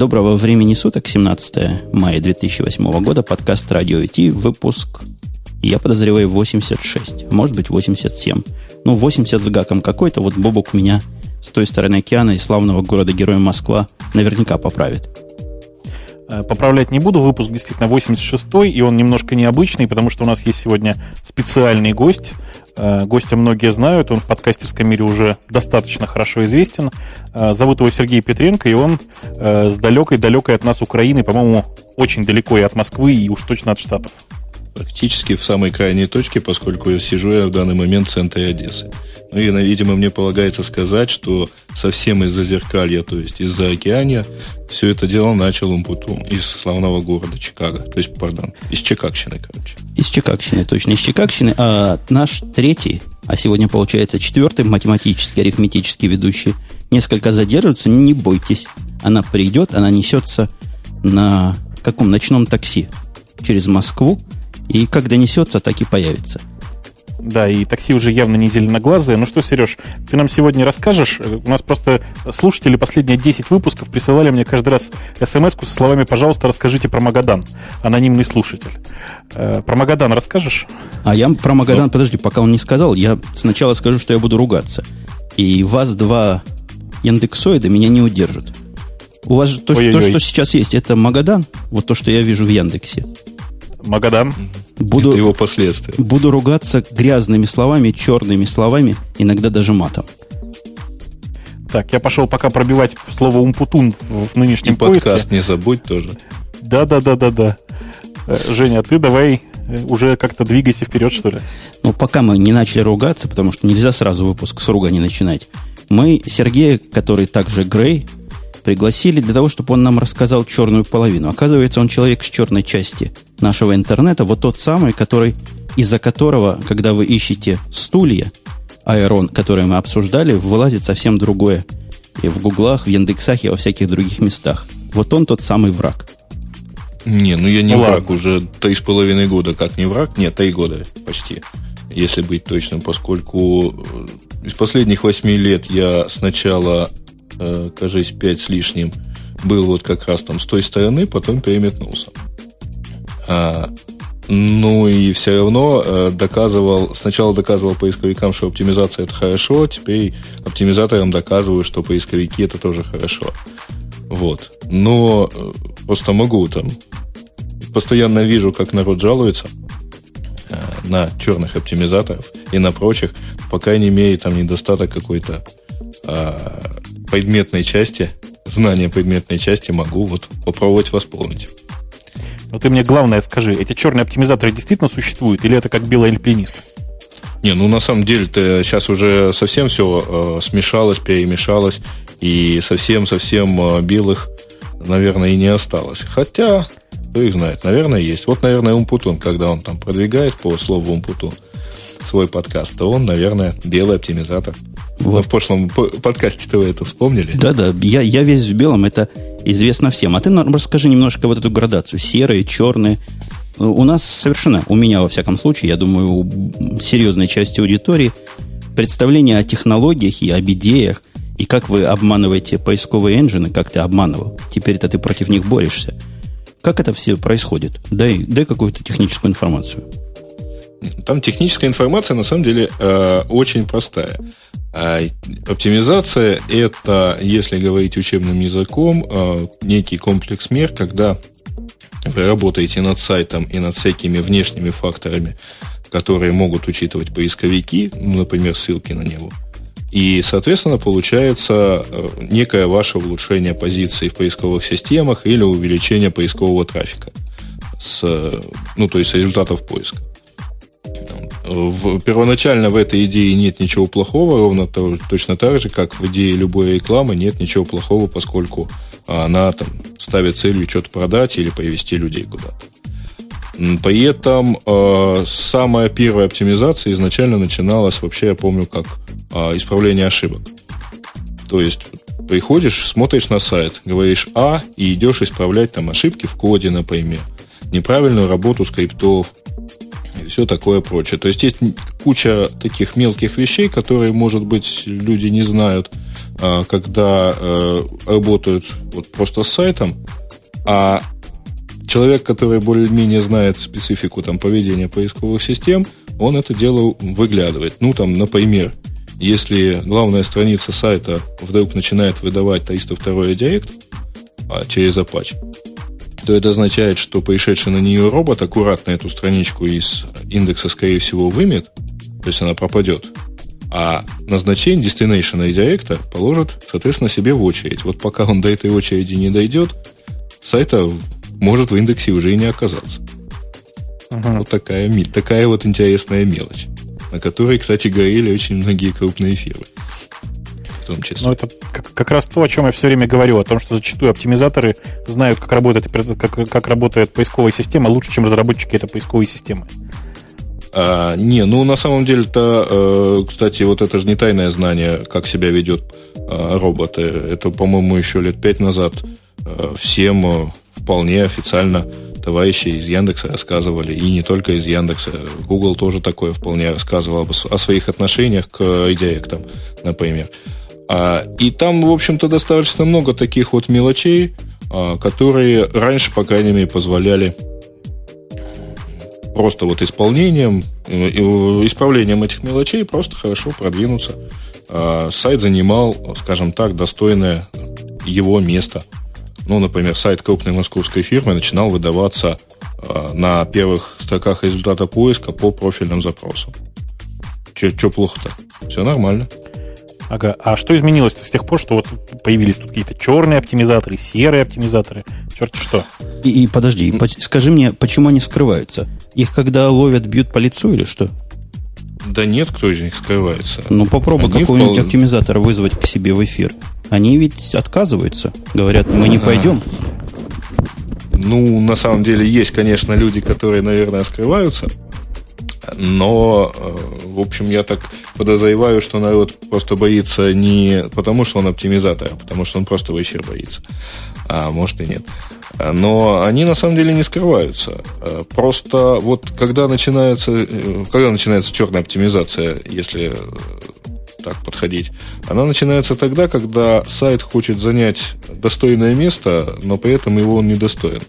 Доброго времени суток, 17 мая 2008 года, подкаст «Радио IT», выпуск, я подозреваю, 86, может быть, 87. Ну, 80 с гаком какой-то, вот Бобок меня с той стороны океана и славного города-героя Москва наверняка поправит. Э, поправлять не буду, выпуск действительно 86-й, и он немножко необычный, потому что у нас есть сегодня специальный гость – Э, гостя многие знают, он в подкастерском мире уже достаточно хорошо известен. Э, зовут его Сергей Петренко, и он с далекой-далекой от нас Украины, по-моему, очень далеко и от Москвы, и уж точно от Штатов. Практически в самой крайней точке, поскольку сижу я в данный момент в центре Одессы. Ну и, видимо, мне полагается сказать, что совсем из-за зеркалья, то есть из-за океания, все это дело начал Умпутун из славного города Чикаго. То есть, пардон, из Чикагщины, короче. Из Чикагщины, точно, из Чикагщины. А наш третий, а сегодня, получается, четвертый математический, арифметический ведущий, несколько задерживается, не бойтесь. Она придет, она несется на каком ночном такси через Москву, и как донесется, так и появится. Да, и такси уже явно не зеленоглазые. Ну что, Сереж, ты нам сегодня расскажешь? У нас просто слушатели последние 10 выпусков присылали мне каждый раз смс со словами «Пожалуйста, расскажите про Магадан». Анонимный слушатель. Э, про Магадан расскажешь? А я про Магадан, ну. подожди, пока он не сказал, я сначала скажу, что я буду ругаться. И вас два индексоида меня не удержат. У вас же то, то, что сейчас есть, это Магадан? Вот то, что я вижу в Яндексе. Магадан. Буду, Это его последствия. Буду ругаться грязными словами, черными словами, иногда даже матом. Так, я пошел пока пробивать слово умпутун в нынешнем И поиске. подкаст не забудь тоже. Да-да-да-да-да. Э, Женя, ты давай э, уже как-то двигайся вперед, что ли? Ну, пока мы не начали ругаться, потому что нельзя сразу выпуск с руга не начинать. Мы Сергея, который также Грей, пригласили для того, чтобы он нам рассказал черную половину. Оказывается, он человек с черной части нашего интернета, вот тот самый, который, из-за которого, когда вы ищете стулья, Айрон, которые мы обсуждали, вылазит совсем другое. И в гуглах, в Яндексах и во всяких других местах. Вот он тот самый враг. Не, ну я не ну, враг, ладно. уже три с половиной года как не враг. Нет, три года почти, если быть точным, поскольку э, из последних восьми лет я сначала э, кажись, 5 с лишним, был вот как раз там с той стороны, потом переметнулся. А, ну и все равно э, доказывал, сначала доказывал поисковикам, что оптимизация это хорошо, теперь оптимизаторам доказываю, что поисковики это тоже хорошо. Вот. Но э, просто могу там постоянно вижу, как народ жалуется э, на черных оптимизаторов и на прочих, по крайней мере, там недостаток какой-то а, предметной части, знания предметной части могу вот попробовать восполнить. Но ты мне главное скажи, эти черные оптимизаторы действительно существуют или это как белый альпинист? Не, ну на самом деле-то сейчас уже совсем все э, смешалось, перемешалось, и совсем-совсем э, белых, наверное, и не осталось. Хотя, кто их знает, наверное, есть. Вот, наверное, Умпутун, когда он там продвигает по слову Умпутун свой подкаст, то он, наверное, белый оптимизатор. Вот. Мы в прошлом подкасте-то вы это вспомнили. Да-да, я, я весь в белом, это известно всем. А ты нам расскажи немножко вот эту градацию. Серые, черные. У нас совершенно, у меня во всяком случае, я думаю, у серьезной части аудитории, представление о технологиях и об идеях, и как вы обманываете поисковые engine, как ты обманывал. Теперь-то ты против них борешься. Как это все происходит? Дай, дай какую-то техническую информацию. Там техническая информация на самом деле э, очень простая. А оптимизация – это, если говорить учебным языком, э, некий комплекс мер, когда вы работаете над сайтом и над всякими внешними факторами, которые могут учитывать поисковики, ну, например, ссылки на него. И, соответственно, получается э, некое ваше улучшение позиции в поисковых системах или увеличение поискового трафика, с, ну, то есть результатов поиска. В, первоначально в этой идее нет ничего плохого, ровно то, точно так же, как в идее любой рекламы нет ничего плохого, поскольку она там, ставит целью что-то продать или повести людей куда-то. При этом э, самая первая оптимизация изначально начиналась, вообще я помню, как э, исправление ошибок. То есть приходишь, смотришь на сайт, говоришь А и идешь исправлять там ошибки в коде, например, неправильную работу скриптов, все такое прочее. То есть есть куча таких мелких вещей, которые, может быть, люди не знают, а, когда э, работают вот просто с сайтом, а человек, который более-менее знает специфику там, поведения поисковых систем, он это дело выглядывает. Ну, там, например, если главная страница сайта вдруг начинает выдавать 302 директ а, через Apache, то это означает, что пришедший на нее робот аккуратно эту страничку из индекса, скорее всего, вымет, то есть она пропадет. А назначение destination редиректа положит, соответственно, себе в очередь. Вот пока он до этой очереди не дойдет, сайта может в индексе уже и не оказаться. Ага. Вот такая, такая вот интересная мелочь, на которой, кстати, горели очень многие крупные фирмы том числе. Ну, это как, как раз то, о чем я все время говорю, о том, что зачастую оптимизаторы знают, как работает, как, как работает поисковая система лучше, чем разработчики этой поисковой системы. А, не, ну на самом деле-то, э, кстати, вот это же не тайное знание, как себя ведет э, роботы. Это, по-моему, еще лет пять назад э, всем э, вполне официально товарищи из Яндекса рассказывали, и не только из Яндекса. Google тоже такое вполне рассказывал о своих отношениях к редиректам, например. А, и там, в общем-то, достаточно много таких вот мелочей, а, которые раньше, по крайней мере, позволяли просто вот исполнением, э, исправлением этих мелочей просто хорошо продвинуться. А, сайт занимал, скажем так, достойное его место. Ну, например, сайт крупной московской фирмы начинал выдаваться на первых строках результата поиска по профильным запросам. Че плохо-то? Все нормально. Ага. А что изменилось с тех пор, что вот появились тут какие-то черные оптимизаторы, серые оптимизаторы? Черт что. И, и подожди, и, скажи мне, почему они скрываются? Их когда ловят, бьют по лицу или что? Да нет, кто из них скрывается. Ну, попробуй какого-нибудь впол... оптимизатора вызвать к себе в эфир. Они ведь отказываются. Говорят, мы не пойдем. Ну, на самом деле, есть, конечно, люди, которые, наверное, скрываются. Но, э, в общем, я так подозреваю, что народ просто боится не потому, что он оптимизатор, а потому, что он просто в эфир боится. А может и нет. Но они на самом деле не скрываются. Э, просто вот когда начинается, э, когда начинается черная оптимизация, если так подходить, она начинается тогда, когда сайт хочет занять достойное место, но при этом его он недостоин.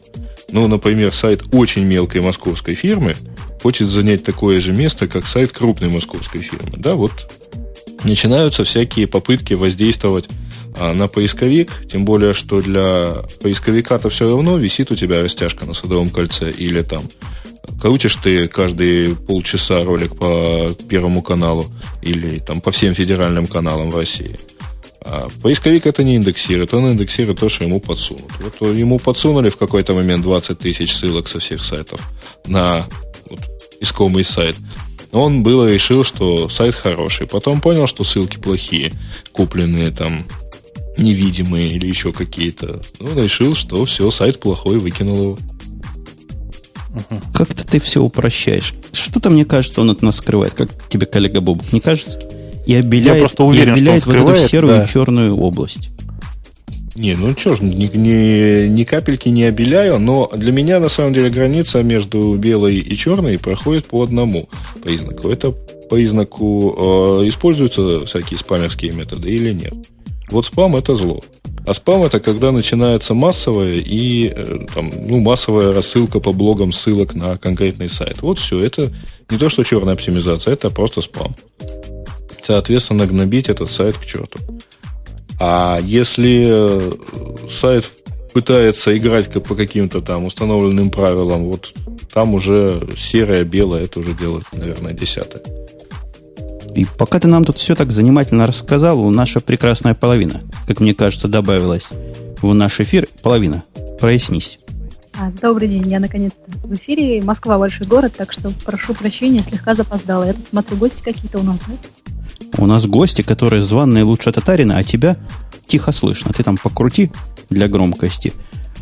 Ну, например, сайт очень мелкой московской фирмы хочет занять такое же место, как сайт крупной московской фирмы. Да, вот начинаются всякие попытки воздействовать а, на поисковик, тем более, что для поисковика-то все равно висит у тебя растяжка на садовом кольце или там крутишь ты каждые полчаса ролик по Первому каналу или там по всем федеральным каналам в России – а поисковик это не индексирует, он индексирует то, что ему подсунут. Вот ему подсунули в какой-то момент 20 тысяч ссылок со всех сайтов на вот, искомый сайт. Он было решил, что сайт хороший. Потом понял, что ссылки плохие, купленные там невидимые или еще какие-то. Он решил, что все, сайт плохой, выкинул его. Как-то ты все упрощаешь. Что-то, мне кажется, он от нас скрывает, как тебе коллега Боб. Не кажется? И обеляет, Я просто уверен, и обеляет что он вот эту серую да. черную область. Не, ну что ж, ни, ни, ни капельки не обеляю, но для меня на самом деле граница между белой и черной проходит по одному признаку. Это признаку э, используются всякие спамерские методы или нет. Вот спам это зло. А спам это когда начинается массовая и э, там, ну, массовая рассылка по блогам ссылок на конкретный сайт. Вот все. Это не то, что черная оптимизация, это просто спам соответственно, гнобить этот сайт к черту. А если э, сайт пытается играть по каким-то там установленным правилам, вот там уже серое, белое, это уже делает, наверное, десятое. И пока ты нам тут все так занимательно рассказал, наша прекрасная половина, как мне кажется, добавилась в наш эфир. Половина. Прояснись. А, добрый день, я наконец-то в эфире. Москва большой город, так что прошу прощения, слегка запоздала. Я тут смотрю, гости какие-то у нас, да? У нас гости, которые званные лучше татарина, а тебя тихо слышно. Ты там покрути для громкости.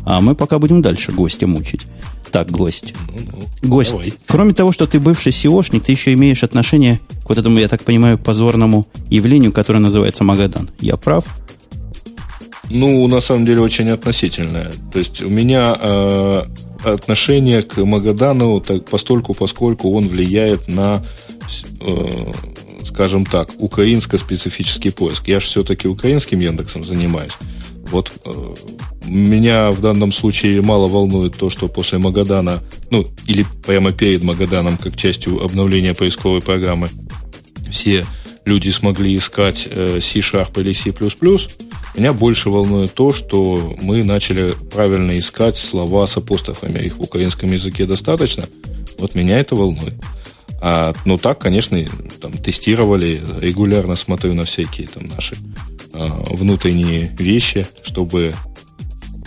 А мы пока будем дальше гостя мучить. Так, гость. Ну, гость. Давай. Кроме того, что ты бывший SEOшник, ты еще имеешь отношение к вот этому, я так понимаю, позорному явлению, которое называется Магадан. Я прав? Ну, на самом деле, очень относительное. То есть у меня э, отношение к Магадану так, постольку, поскольку он влияет на э, скажем так, украинско-специфический поиск. Я же все-таки украинским Яндексом занимаюсь. Вот э, меня в данном случае мало волнует то, что после Магадана, ну, или прямо перед Магаданом, как частью обновления поисковой программы, все люди смогли искать э, C-Sharp или C++. Меня больше волнует то, что мы начали правильно искать слова с апострофами. Их в украинском языке достаточно. Вот меня это волнует. А, ну так, конечно, там тестировали, регулярно смотрю на всякие там наши а, внутренние вещи, чтобы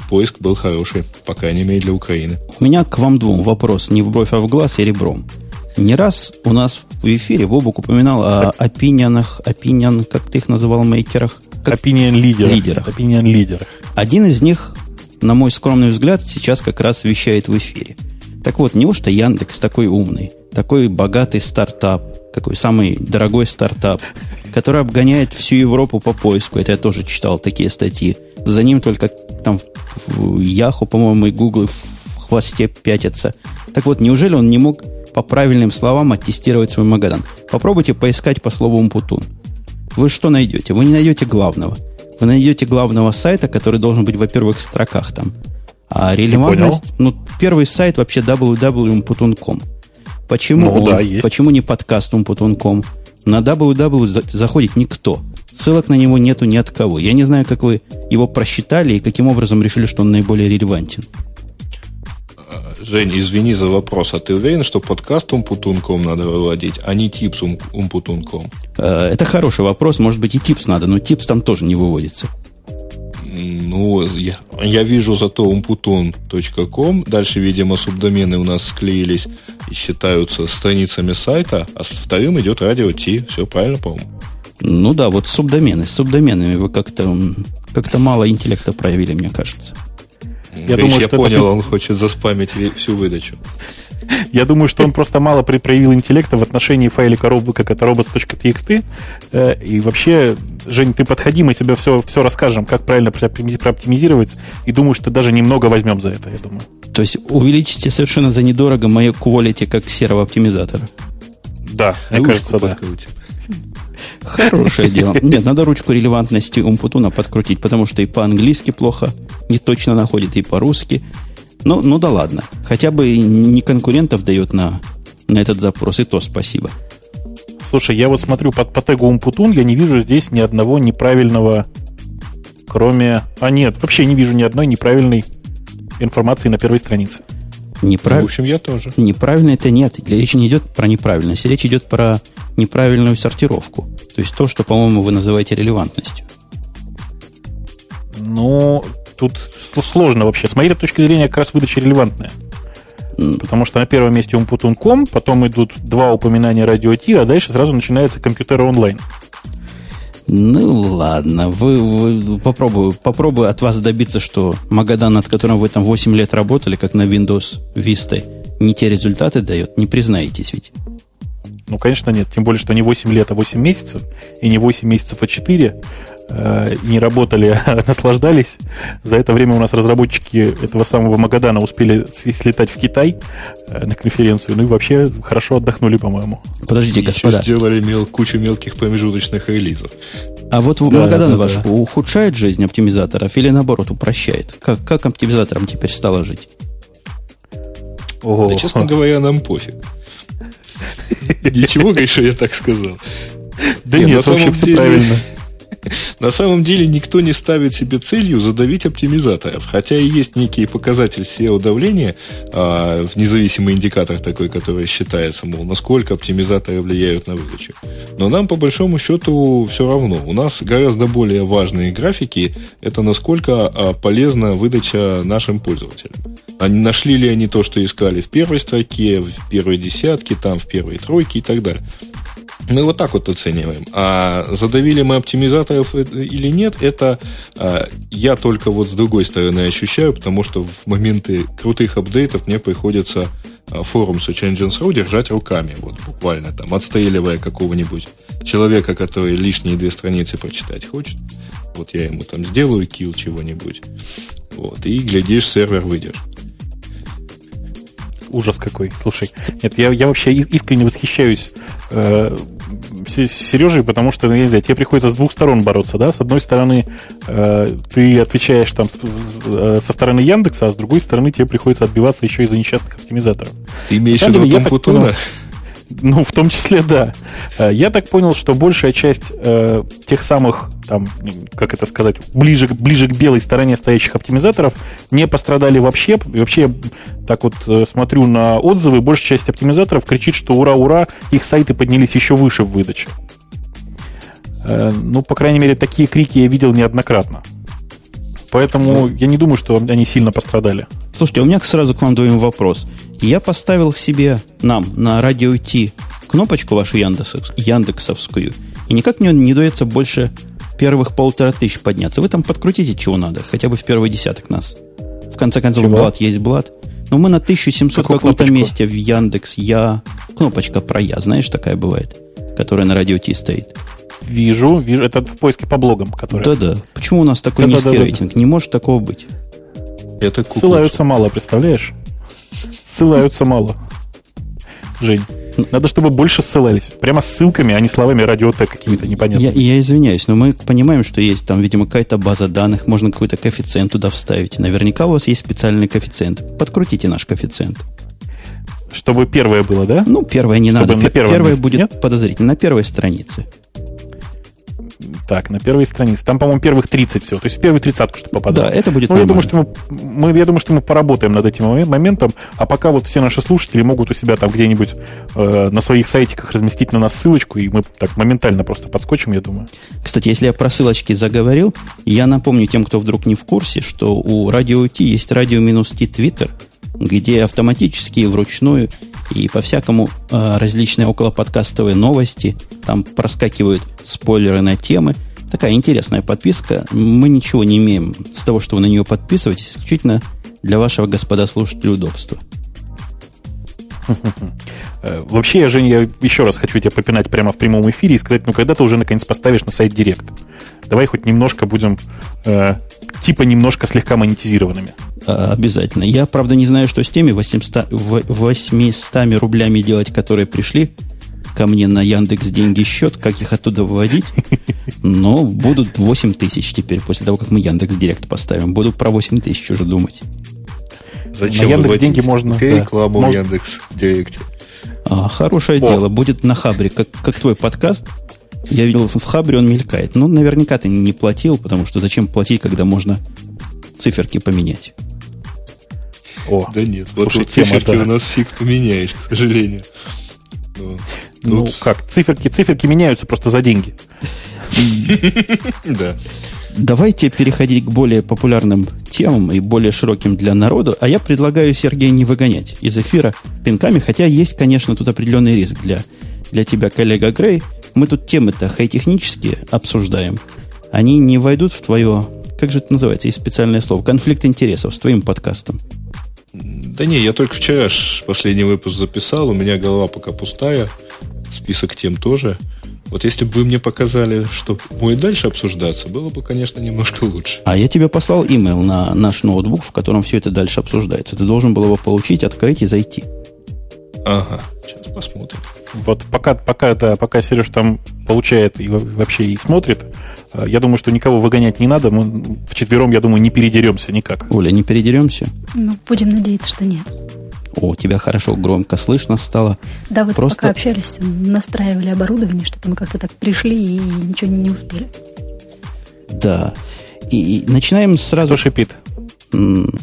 поиск был хороший, по крайней мере, для Украины. У меня к вам двум вопрос, не в бровь, а в глаз и ребром. Не раз у нас в эфире Бобук упоминал о опинионах, опинион, как ты их называл, мейкерах. Opinion лидерах. лидерах. Opinion лидерах. Один из них, на мой скромный взгляд, сейчас как раз вещает в эфире. Так вот, неужто Яндекс такой умный, такой богатый стартап, такой самый дорогой стартап, который обгоняет всю Европу по поиску. Это я тоже читал такие статьи. За ним только там в Яху, по-моему, и Google в хвосте пятятся. Так вот, неужели он не мог по правильным словам оттестировать свой Магадан? Попробуйте поискать по слову Умпутун. Вы что найдете? Вы не найдете главного. Вы найдете главного сайта, который должен быть, во-первых, в строках там. А релевантность... Ну, первый сайт вообще www.umputun.com. Почему, ну, да, есть. почему не подкаст umputun.com? На www заходит никто. Ссылок на него нету ни от кого. Я не знаю, как вы его просчитали и каким образом решили, что он наиболее релевантен. Жень, извини за вопрос. А ты уверен, что подкаст умпутун.ком надо выводить, а не типс умпутун.ком? Э, это хороший вопрос. Может быть, и типс надо, но типс там тоже не выводится. Ну, я, я вижу зато umputun.com. Дальше, видимо, субдомены у нас склеились и считаются страницами сайта, а вторым идет радио Ти. Все правильно, по-моему. Ну да, вот субдомены. С субдоменами вы как-то как мало интеллекта проявили, мне кажется. Я, думаю, я понял, это... он хочет заспамить всю выдачу. Я думаю, что он просто мало проявил интеллекта в отношении файлика как это robots.txt. Э, и вообще, Жень, ты подходи, мы тебе все, все расскажем, как правильно прооптимизировать. И думаю, что даже немного возьмем за это, я думаю. То есть увеличите совершенно за недорого мое quality как серого оптимизатора. Да, мне кажется, да. Хорошее дело. Нет, надо ручку релевантности Умпутуна подкрутить, потому что и по-английски плохо не точно находит, и по-русски. Ну, ну да ладно. Хотя бы не конкурентов дает на, на этот запрос, и то спасибо. Слушай, я вот смотрю под по тегу Умпутун, я не вижу здесь ни одного неправильного, кроме... А нет, вообще не вижу ни одной неправильной информации на первой странице. Неправ... Ну, в общем, я тоже. Неправильно это нет. Речь не идет про неправильность. Речь идет про неправильную сортировку. То есть то, что, по-моему, вы называете релевантностью. Ну, тут сложно вообще. С моей точки зрения, как раз выдача релевантная. Потому что на первом месте Умпутун.ком, потом идут два упоминания радио Ти, а дальше сразу начинается компьютер онлайн. Ну ладно, вы, вы попробую, попробую от вас добиться, что Магадан, над которым вы там 8 лет работали, как на Windows Vista, не те результаты дает, не признаетесь ведь. Ну, конечно, нет. Тем более, что не 8 лет, а 8 месяцев. И не 8 месяцев, а 4. Э, не работали, а наслаждались. За это время у нас разработчики этого самого Магадана успели слетать в Китай э, на конференцию. Ну и вообще хорошо отдохнули, по-моему. Подождите, и господа. Еще сделали мел, кучу мелких промежуточных релизов. А вот да, Магадан да, ваш да. ухудшает жизнь оптимизаторов или наоборот упрощает? Как, как оптимизаторам теперь стало жить? Ого. Да, честно говоря, нам пофиг. Ничего, Гриша, я так сказал. Да нет, вообще все правильно. На самом деле никто не ставит себе целью задавить оптимизаторов. Хотя и есть некий показатель SEO-давления, а, независимый индикатор такой, который считается, мол, насколько оптимизаторы влияют на выдачу. Но нам, по большому счету, все равно. У нас гораздо более важные графики – это насколько а, полезна выдача нашим пользователям. А нашли ли они то, что искали в первой строке, в первой десятке, там, в первой тройке и так далее. Мы вот так вот оцениваем. А задавили мы оптимизаторов или нет, это а, я только вот с другой стороны ощущаю, потому что в моменты крутых апдейтов мне приходится а, форум Search Engines держать руками, вот буквально там, отстреливая какого-нибудь человека, который лишние две страницы прочитать хочет. Вот я ему там сделаю килл чего-нибудь. Вот, и глядишь, сервер выдержит ужас какой. Слушай, нет, я, я вообще искренне восхищаюсь э, Сережей, потому что, ну, я не знаю, тебе приходится с двух сторон бороться, да? С одной стороны, э, ты отвечаешь там э, со стороны Яндекса, а с другой стороны тебе приходится отбиваться еще из-за несчастных оптимизаторов. Ты имеешь в виду Путуна? Ну, в том числе, да. Э, я так понял, что большая часть э, тех самых, там, как это сказать, ближе, ближе к белой стороне стоящих оптимизаторов не пострадали вообще. И вообще, я так вот э, смотрю на отзывы, большая часть оптимизаторов кричит, что ура, ура, их сайты поднялись еще выше в выдаче. Э, ну, по крайней мере, такие крики я видел неоднократно. Поэтому я не думаю, что они сильно пострадали. Слушайте, у меня сразу к вам двоим вопрос. Я поставил себе нам на радио Ти кнопочку вашу яндексовскую, и никак мне не дается больше первых полтора тысяч подняться. Вы там подкрутите чего надо, хотя бы в первый десяток нас. В конце концов, чего? блат есть блат. Но мы на 1700 Какую каком-то месте в Яндекс Я. Кнопочка про Я, знаешь, такая бывает, которая на радио Ти стоит. Вижу, вижу. Это в поиске по блогам, которые. Да-да. Почему у нас такой да, низкий рейтинг? Не может такого быть. Это Ссылаются мало, представляешь? Ссылаются мало. Жень, надо, чтобы больше ссылались. Прямо ссылками, а не словами радиотек какими-то непонятными. Я, я извиняюсь, но мы понимаем, что есть там, видимо, какая-то база данных, можно какой-то коэффициент туда вставить. Наверняка у вас есть специальный коэффициент. Подкрутите наш коэффициент. Чтобы первое было, да? Ну, первое не Чтобы надо. На первое будет нет? подозрительно. На первой странице. Так, на первой странице. Там, по-моему, первых 30 всего. То есть в первую тридцатку что попадает. Да, это будет ну, я думаю, что мы, мы, я думаю, что мы поработаем над этим моментом. А пока вот все наши слушатели могут у себя там где-нибудь э, на своих сайтиках разместить на нас ссылочку, и мы так моментально просто подскочим, я думаю. Кстати, если я про ссылочки заговорил, я напомню тем, кто вдруг не в курсе, что у радио Ти есть радио минус Ти Твиттер, где автоматически вручную и по-всякому э, различные около подкастовые новости. Там проскакивают спойлеры на темы. Такая интересная подписка. Мы ничего не имеем с того, что вы на нее подписываетесь, исключительно для вашего, господа слушателя, удобства. Э, вообще, я, Женя, я еще раз хочу тебя попинать прямо в прямом эфире и сказать, ну, когда ты уже наконец поставишь на сайт Директ? Давай хоть немножко будем, э, типа немножко слегка монетизированными. А, обязательно. Я, правда, не знаю, что с теми 800, 800 рублями делать, которые пришли ко мне на Яндекс деньги счет, как их оттуда выводить. Но будут 8 тысяч теперь, после того, как мы Яндекс Директ поставим. Буду про 8 тысяч уже думать. Зачем на Яндекс деньги можно... Рекламу да, в Яндекс Директе. А, хорошее О. дело. Будет на Хабре, как, как твой подкаст. Я видел в Хабре, он мелькает. Ну, наверняка ты не платил, потому что зачем платить, когда можно циферки поменять. О, да нет, слушай, вот циферки да. у нас фиг поменяешь, к сожалению. Ну, ну как, циферки, циферки меняются просто за деньги. Да. Давайте переходить к более популярным темам и более широким для народа. А я предлагаю Сергея не выгонять из эфира пинками, хотя есть, конечно, тут определенный риск для, для тебя, коллега Грей. Мы тут темы-то хай-технические обсуждаем. Они не войдут в твое, как же это называется, есть специальное слово, конфликт интересов с твоим подкастом. Да не, я только вчера последний выпуск записал, у меня голова пока пустая, список тем тоже. Вот если бы вы мне показали, что будет дальше обсуждаться, было бы, конечно, немножко лучше. А я тебе послал имейл на наш ноутбук, в котором все это дальше обсуждается. Ты должен был его получить, открыть и зайти. Ага, сейчас посмотрим. Вот пока, пока, это, пока Сереж там получает и вообще и смотрит, э, я думаю, что никого выгонять не надо. Мы вчетвером, я думаю, не передеремся никак. Оля, не передеремся? Ну, будем надеяться, что нет. О, тебя хорошо громко слышно стало. Да, вот Просто... пока общались, настраивали оборудование, что-то мы как-то так пришли и ничего не успели. Да. И, и начинаем сразу... Кто шипит? М-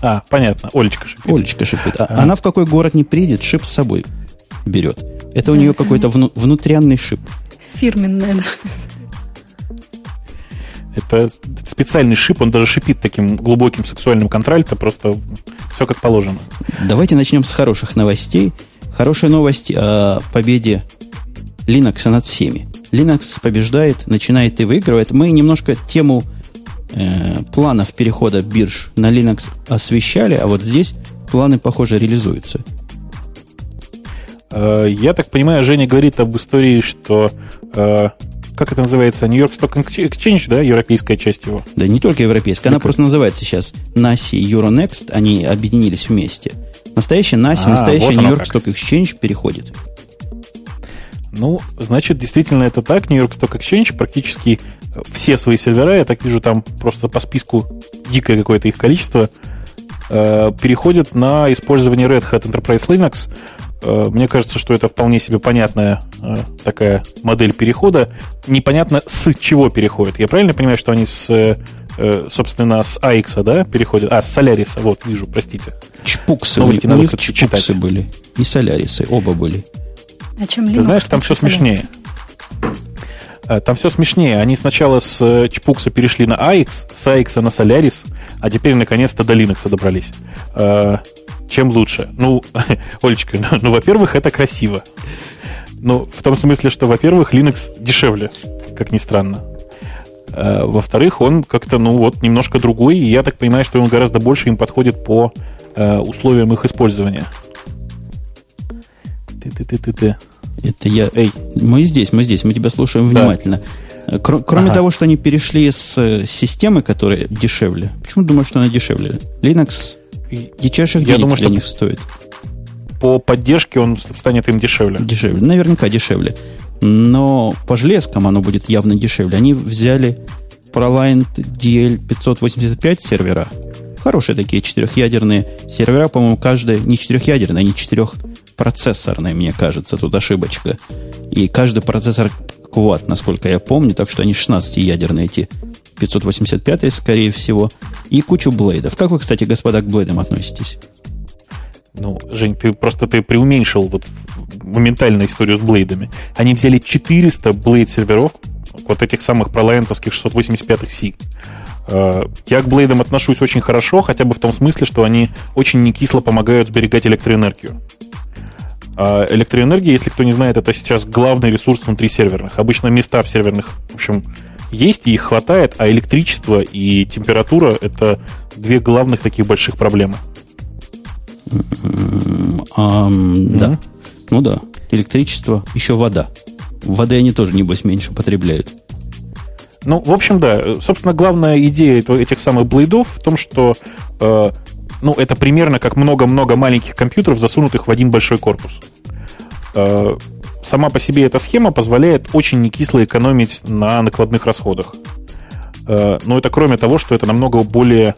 а, понятно. Олечка шипит. Олечка шипит. А, а. Она в какой город не приедет, шип с собой берет. Это у нее какой-то вну, внутрянный шип. Фирменная, да. Это специальный шип, он даже шипит таким глубоким сексуальным контральто, просто все как положено. Давайте начнем с хороших новостей. Хорошая новость о победе Linux над всеми. Linux побеждает, начинает и выигрывает. Мы немножко тему э, планов перехода бирж на Linux освещали, а вот здесь планы, похоже, реализуются. Э, я так понимаю, Женя говорит об истории, что э, как это называется, Нью-Йорк Stock Exchange, да, европейская часть его? Да не только европейская, она просто называется сейчас NASI и Euronext, они объединились вместе. Настоящий NASI, а, настоящий Нью-Йорк Stock Exchange переходит. Ну, значит, действительно это так. York Stock Exchange практически все свои сервера, я так вижу, там просто по списку дикое какое-то их количество, э, переходят на использование Red Hat Enterprise Linux. Э, мне кажется, что это вполне себе понятная э, такая модель перехода. Непонятно, с чего переходят. Я правильно понимаю, что они с, собственно, с AX, да, переходят? А, с Solaris, вот, вижу, простите. Чпуксы, Новости у них чпуксы были. И Солярисы, оба были. А чем Ты знаешь, там все смешнее. Э, там все смешнее. Они сначала с э, Чпукса перешли на AX, с AX на Solaris, а теперь наконец-то до Linux добрались. Э, чем лучше? Ну, Олечка, ну, ну, во-первых, это красиво. Ну, в том смысле, что, во-первых, Linux дешевле, как ни странно. Во-вторых, он как-то, ну вот, немножко другой, и я так понимаю, что он гораздо больше им подходит по условиям их использования. Ты-ты-ты-ты-ты. Это я... Эй, мы здесь, мы здесь, мы тебя слушаем да. внимательно. Кр- кроме ага. того, что они перешли с э, системы, которая дешевле. Почему думаешь, что она дешевле? Linux дичайших денег я думаю, для что них стоит. По поддержке он станет им дешевле. Дешевле, наверняка дешевле. Но по железкам оно будет явно дешевле. Они взяли ProLine DL585 сервера. Хорошие такие четырехъядерные сервера, по-моему, каждый не четырехъядерный, они четырех процессорной, мне кажется, тут ошибочка. И каждый процессор квад, насколько я помню, так что они 16-ядерные эти 585 скорее всего, и кучу блейдов. Как вы, кстати, господа, к блейдам относитесь? Ну, Жень, ты просто ты преуменьшил вот моментально историю с блейдами. Они взяли 400 блейд серверов, вот этих самых пролайентовских 685C. Э, я к блейдам отношусь очень хорошо, хотя бы в том смысле, что они очень не кисло помогают сберегать электроэнергию. А электроэнергия, если кто не знает, это сейчас главный ресурс внутри серверных. Обычно места в серверных, в общем, есть и их хватает, а электричество и температура — это две главных таких больших проблемы. Um, Да. Ну да. Электричество, еще вода. Воды они тоже, небось, меньше потребляют. Ну, в общем, да. Собственно, главная идея этих самых блейдов в том, что э, ну, это примерно как много-много маленьких компьютеров, засунутых в один большой корпус. Э, сама по себе эта схема позволяет очень некисло экономить на накладных расходах. Э, но это кроме того, что это намного более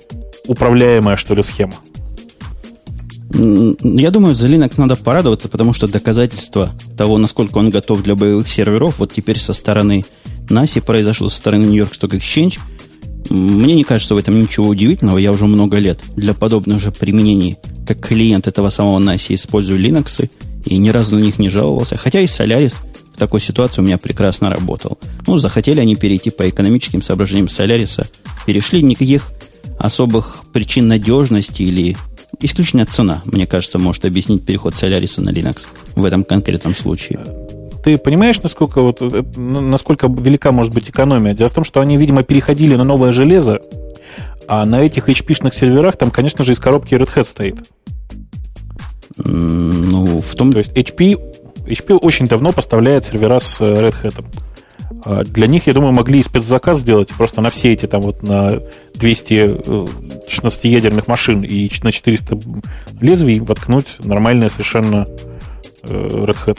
управляемая, что ли, схема. Я думаю, за Linux надо порадоваться, потому что доказательство того, насколько он готов для боевых серверов, вот теперь со стороны NASI произошло, со стороны New York Stock Exchange – мне не кажется в этом ничего удивительного. Я уже много лет для подобных же применений, как клиент этого самого NAS, использую Linux и ни разу на них не жаловался. Хотя и Solaris в такой ситуации у меня прекрасно работал. Ну, захотели они перейти по экономическим соображениям Solaris, перешли, никаких особых причин надежности или исключительно цена, мне кажется, может объяснить переход Solaris на Linux в этом конкретном случае. Ты понимаешь, насколько, вот, э, насколько велика может быть экономия? Дело в том, что они, видимо, переходили на новое железо, а на этих HP-шных серверах там, конечно же, из коробки Red Hat стоит. Ну, в том... То есть HP, HP очень давно поставляет сервера с э, Red Hat. А для них, я думаю, могли и спецзаказ сделать просто на все эти там вот на 200 16-ядерных э, машин и на 400 лезвий воткнуть нормальное совершенно Red Hat.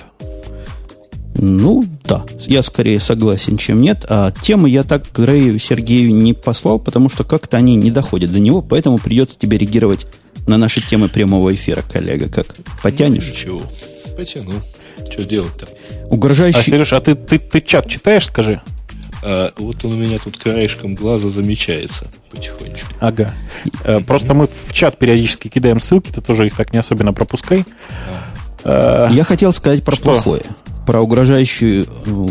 Ну, да, я скорее согласен, чем нет. А темы я так Грею Сергею не послал, потому что как-то они не доходят до него, поэтому придется тебе реагировать на наши темы прямого эфира, коллега. Как, потянешь? Ну, ничего, потяну. Что делать-то? Угрожающий... А, Сереж, а ты, ты, ты чат читаешь, скажи? А, вот он у меня тут краешком глаза замечается потихонечку. Ага. Mm-hmm. Просто мы в чат периодически кидаем ссылки, ты тоже их так не особенно пропускай. А. Я хотел сказать про Что? плохое про угрожающее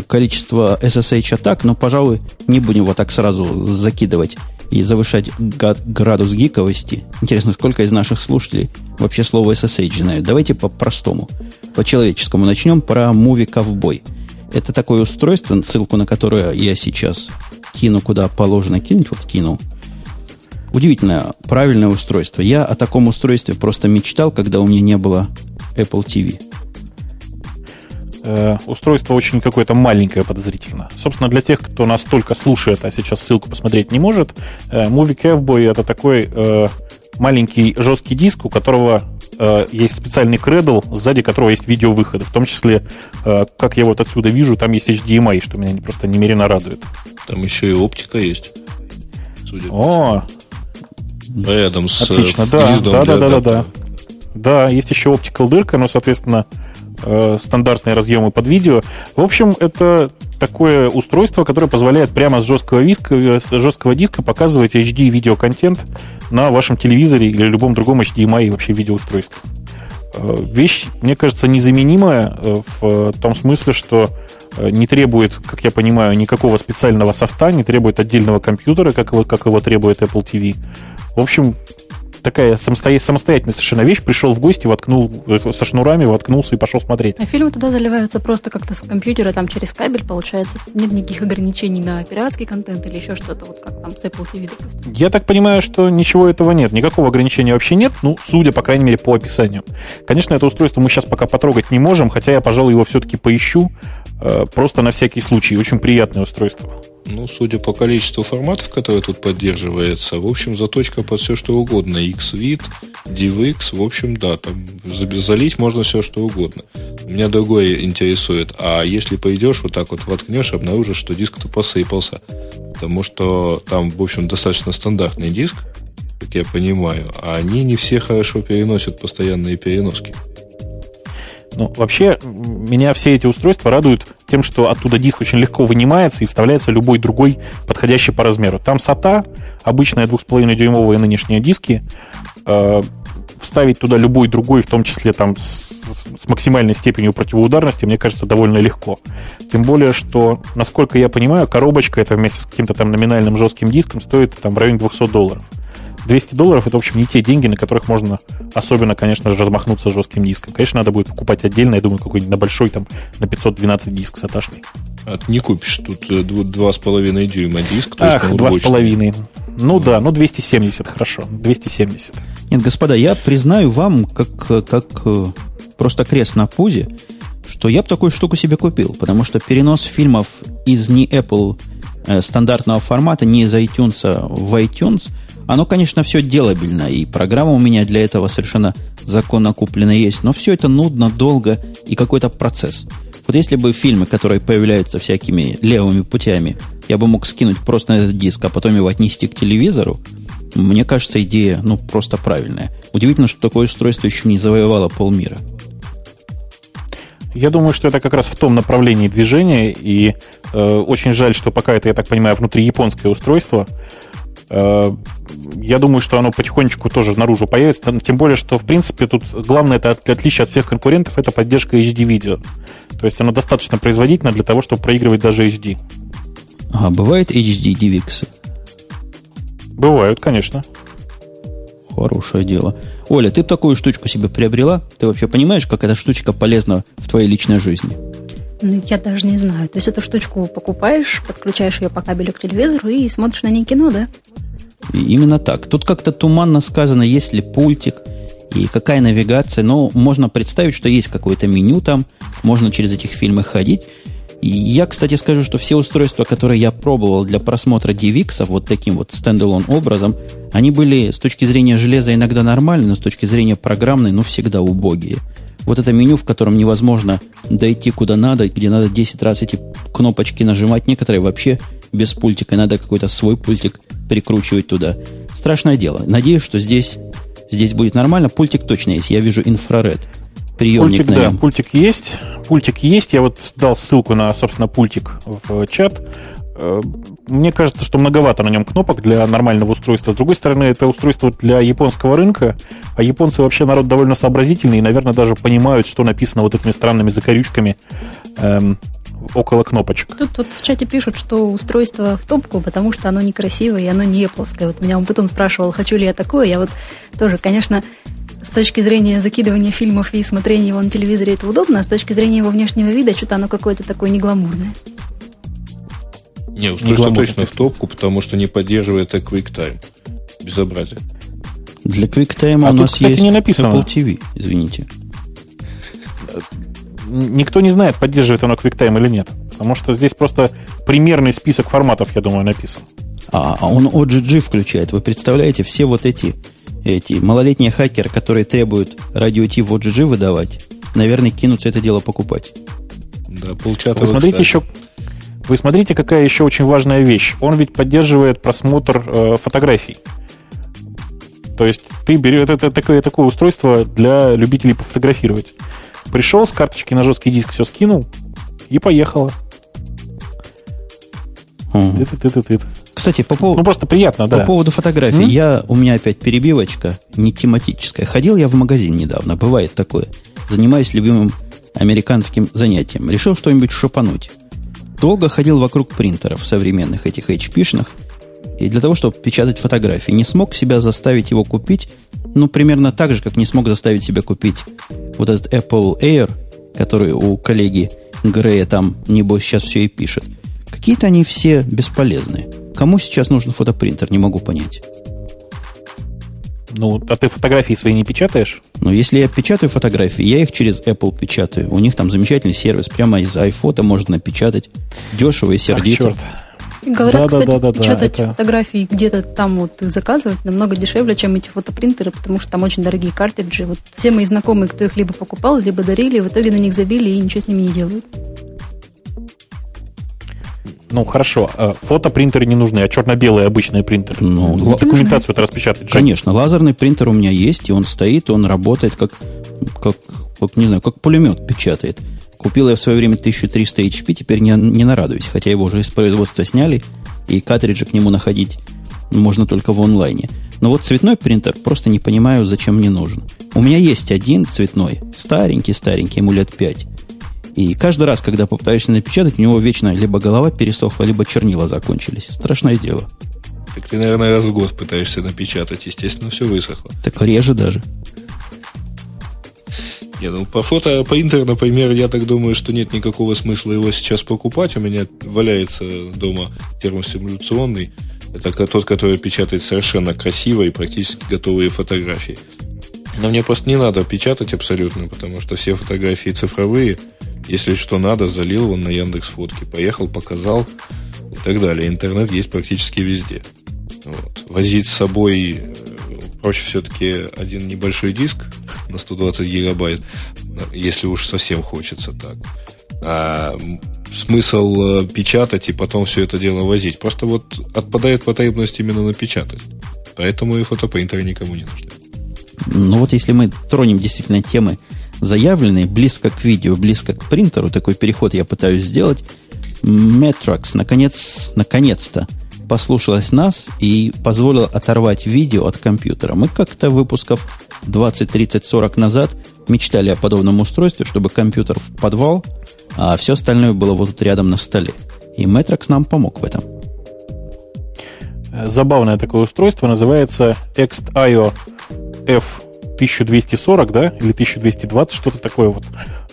количество SSH-атак, но, пожалуй, не будем вот так сразу закидывать и завышать градус гиковости. Интересно, сколько из наших слушателей вообще слово SSH знают. Давайте по-простому, по-человеческому начнем про Movie Ковбой. Это такое устройство, ссылку на которое я сейчас кину, куда положено кинуть, вот кину. Удивительное, правильное устройство. Я о таком устройстве просто мечтал, когда у меня не было Apple TV. Э, устройство очень какое-то маленькое подозрительно. Собственно, для тех, кто нас только слушает, а сейчас ссылку посмотреть не может, э, Movie Cowboy это такой э, маленький жесткий диск, у которого э, есть специальный кредл, сзади которого есть видеовыходы. В том числе, э, как я вот отсюда вижу, там есть HDMI, что меня просто немерено радует. Там еще и оптика есть. Судя О, рядом с Отлично, да, да, да, да, да, да. Да, есть еще оптикал дырка, но, соответственно, э, стандартные разъемы под видео. В общем, это такое устройство, которое позволяет прямо с жесткого, диска, с жесткого диска показывать HD видеоконтент на вашем телевизоре или любом другом HDMI вообще видеоустройстве. Э, вещь, мне кажется, незаменимая э, в том смысле, что не требует, как я понимаю, никакого специального софта, не требует отдельного компьютера, как его, как его требует Apple TV. В общем, такая самостоятельная совершенно вещь. Пришел в гости, воткнул э, со шнурами, воткнулся и пошел смотреть. А фильмы туда заливаются просто как-то с компьютера, там через кабель, получается. Нет никаких ограничений на пиратский контент или еще что-то, вот как там с Apple TV, допустим. Я так понимаю, что ничего этого нет. Никакого ограничения вообще нет, ну, судя, по крайней мере, по описанию. Конечно, это устройство мы сейчас пока потрогать не можем, хотя я, пожалуй, его все-таки поищу, просто на всякий случай. Очень приятное устройство. Ну, судя по количеству форматов, которые тут поддерживается, в общем, заточка под все, что угодно. Xvid, DivX, в общем, да, там залить можно все, что угодно. Меня другое интересует. А если пойдешь, вот так вот воткнешь, обнаружишь, что диск-то посыпался. Потому что там, в общем, достаточно стандартный диск, как я понимаю, а они не все хорошо переносят постоянные переноски. Ну, вообще, меня все эти устройства радуют тем, что оттуда диск очень легко вынимается и вставляется любой другой, подходящий по размеру. Там SATA, обычные 2,5-дюймовые нынешние диски, э, вставить туда любой другой, в том числе там с, с максимальной степенью противоударности, мне кажется, довольно легко. Тем более, что, насколько я понимаю, коробочка это вместе с каким-то там номинальным жестким диском стоит там в районе 200 долларов. 200 долларов это, в общем, не те деньги, на которых можно особенно, конечно же, размахнуться жестким диском. Конечно, надо будет покупать отдельно, я думаю, какой-нибудь на большой, там, на 512 диск саташный. А ты не купишь, тут 2,5 э, дюйма диск. То Ах, 2,5. Ну да, ну 270, хорошо, 270. Нет, господа, я признаю вам, как, как э, просто крест на пузе, что я бы такую штуку себе купил, потому что перенос фильмов из не Apple э, стандартного формата, не из iTunes в iTunes – оно, конечно, все делабельно, и программа у меня для этого совершенно законно куплена есть, но все это нудно, долго и какой-то процесс. Вот если бы фильмы, которые появляются всякими левыми путями, я бы мог скинуть просто на этот диск, а потом его отнести к телевизору, мне кажется, идея, ну, просто правильная. Удивительно, что такое устройство еще не завоевало полмира. Я думаю, что это как раз в том направлении движения, и э, очень жаль, что пока это, я так понимаю, внутри японское устройство, Э, я думаю, что оно потихонечку тоже наружу появится. Тем более, что, в принципе, тут главное это отличие от всех конкурентов это поддержка HD-видео. То есть оно достаточно производительно для того, чтобы проигрывать даже HD. А бывает HD DVX? Бывают, конечно. Хорошее дело. Оля, ты такую штучку себе приобрела? Ты вообще понимаешь, как эта штучка полезна в твоей личной жизни? Ну, я даже не знаю. То есть эту штучку покупаешь, подключаешь ее по кабелю к телевизору и смотришь на ней кино, да? Именно так. Тут как-то туманно сказано, есть ли пультик и какая навигация. Но можно представить, что есть какое-то меню там, можно через этих фильмы ходить. Я, кстати, скажу, что все устройства, которые я пробовал для просмотра DivX вот таким вот стендалон образом, они были с точки зрения железа иногда нормальные, но с точки зрения программной, ну, всегда убогие. Вот это меню, в котором невозможно дойти куда надо, где надо 10 раз эти кнопочки нажимать. Некоторые вообще без пультика, надо какой-то свой пультик прикручивать туда. Страшное дело. Надеюсь, что здесь, здесь будет нормально. Пультик точно есть. Я вижу инфраред. Приемник пультик, на нем. да, пультик есть. Пультик есть. Я вот дал ссылку на, собственно, пультик в чат. Э, мне кажется, что многовато на нем кнопок для нормального устройства. С другой стороны, это устройство для японского рынка, а японцы вообще народ довольно сообразительный и, наверное, даже понимают, что написано вот этими странными закорючками эм, около кнопочек. Тут, тут в чате пишут, что устройство в топку, потому что оно некрасивое и оно не плоское. Вот меня потом спрашивал, хочу ли я такое. Я вот тоже, конечно, с точки зрения закидывания фильмов и смотрения его на телевизоре это удобно, а с точки зрения его внешнего вида что-то оно какое-то такое негламурное. Не, устройство не точно в топку, потому что не поддерживает QuickTime. Безобразие. Для QuickTime а у нас кстати, есть не написано. Apple TV, извините. Никто не знает, поддерживает оно QuickTime или нет. Потому что здесь просто примерный список форматов, я думаю, написан. А, а он OGG включает. Вы представляете, все вот эти эти малолетние хакеры, которые требуют радио Ти в OGG выдавать, наверное, кинутся это дело покупать. Да, полчата. Вы смотрите еще, вы смотрите, какая еще очень важная вещь. Он ведь поддерживает просмотр э, фотографий. То есть ты берешь это, это такое, такое устройство для любителей пофотографировать. Пришел с карточки на жесткий диск, все скинул и поехало. Кстати, по поводу... Ну, просто приятно, да. По поводу фотографий. Я, у меня опять перебивочка, не тематическая. Ходил я в магазин недавно, бывает такое. Занимаюсь любимым американским занятием. Решил что-нибудь шопануть. Долго ходил вокруг принтеров современных, этих HP-шных, и для того, чтобы печатать фотографии. Не смог себя заставить его купить, ну, примерно так же, как не смог заставить себя купить вот этот Apple Air, который у коллеги Грея там, небось, сейчас все и пишет. Какие-то они все бесполезные. Кому сейчас нужен фотопринтер, не могу понять. Ну, а ты фотографии свои не печатаешь? Ну, если я печатаю фотографии, я их через Apple печатаю. У них там замечательный сервис, прямо из iPhone можно напечатать. Дешево и сердито. Ах, черт. Говорят, да, кстати, да, да, печатать да, это... фотографии где-то там вот заказывать намного дешевле, чем эти фотопринтеры, потому что там очень дорогие картриджи. Вот все мои знакомые, кто их либо покупал, либо дарили, в итоге на них забили и ничего с ними не делают. Ну, хорошо. А фотопринтеры не нужны, а черно-белые обычные принтеры. Ну, ну документацию это распечатать. Конечно, лазерный принтер у меня есть, и он стоит, он работает как, как, как не знаю, как пулемет печатает. Купил я в свое время 1300 HP, теперь не, не нарадуюсь, хотя его уже из производства сняли, и картриджи к нему находить можно только в онлайне. Но вот цветной принтер просто не понимаю, зачем мне нужен. У меня есть один цветной, старенький-старенький, ему лет 5. И каждый раз, когда попытаешься напечатать, у него вечно либо голова пересохла, либо чернила закончились. Страшное дело. Так ты, наверное, раз в год пытаешься напечатать, естественно, все высохло. Так реже даже. Не, ну по фото, по интер, например, я так думаю, что нет никакого смысла его сейчас покупать. У меня валяется дома термосимуляционный. Это тот, который печатает совершенно красиво и практически готовые фотографии. Но мне просто не надо печатать абсолютно, потому что все фотографии цифровые. Если что надо, залил он на Яндекс Фотки, поехал, показал и так далее. Интернет есть практически везде. Вот. Возить с собой э, проще все-таки один небольшой диск на 120 гигабайт, если уж совсем хочется так. А смысл э, печатать и потом все это дело возить. Просто вот отпадает потребность именно напечатать. Поэтому и фотопринтеры никому не нужны. Ну вот если мы тронем действительно темы заявленные, близко к видео, близко к принтеру, такой переход я пытаюсь сделать, Metrox наконец, наконец-то послушалась нас и позволила оторвать видео от компьютера. Мы как-то выпусков 20, 30, 40 назад мечтали о подобном устройстве, чтобы компьютер в подвал, а все остальное было вот тут рядом на столе. И Metrox нам помог в этом. Забавное такое устройство, называется XIO F1240, да, или 1220, что-то такое вот.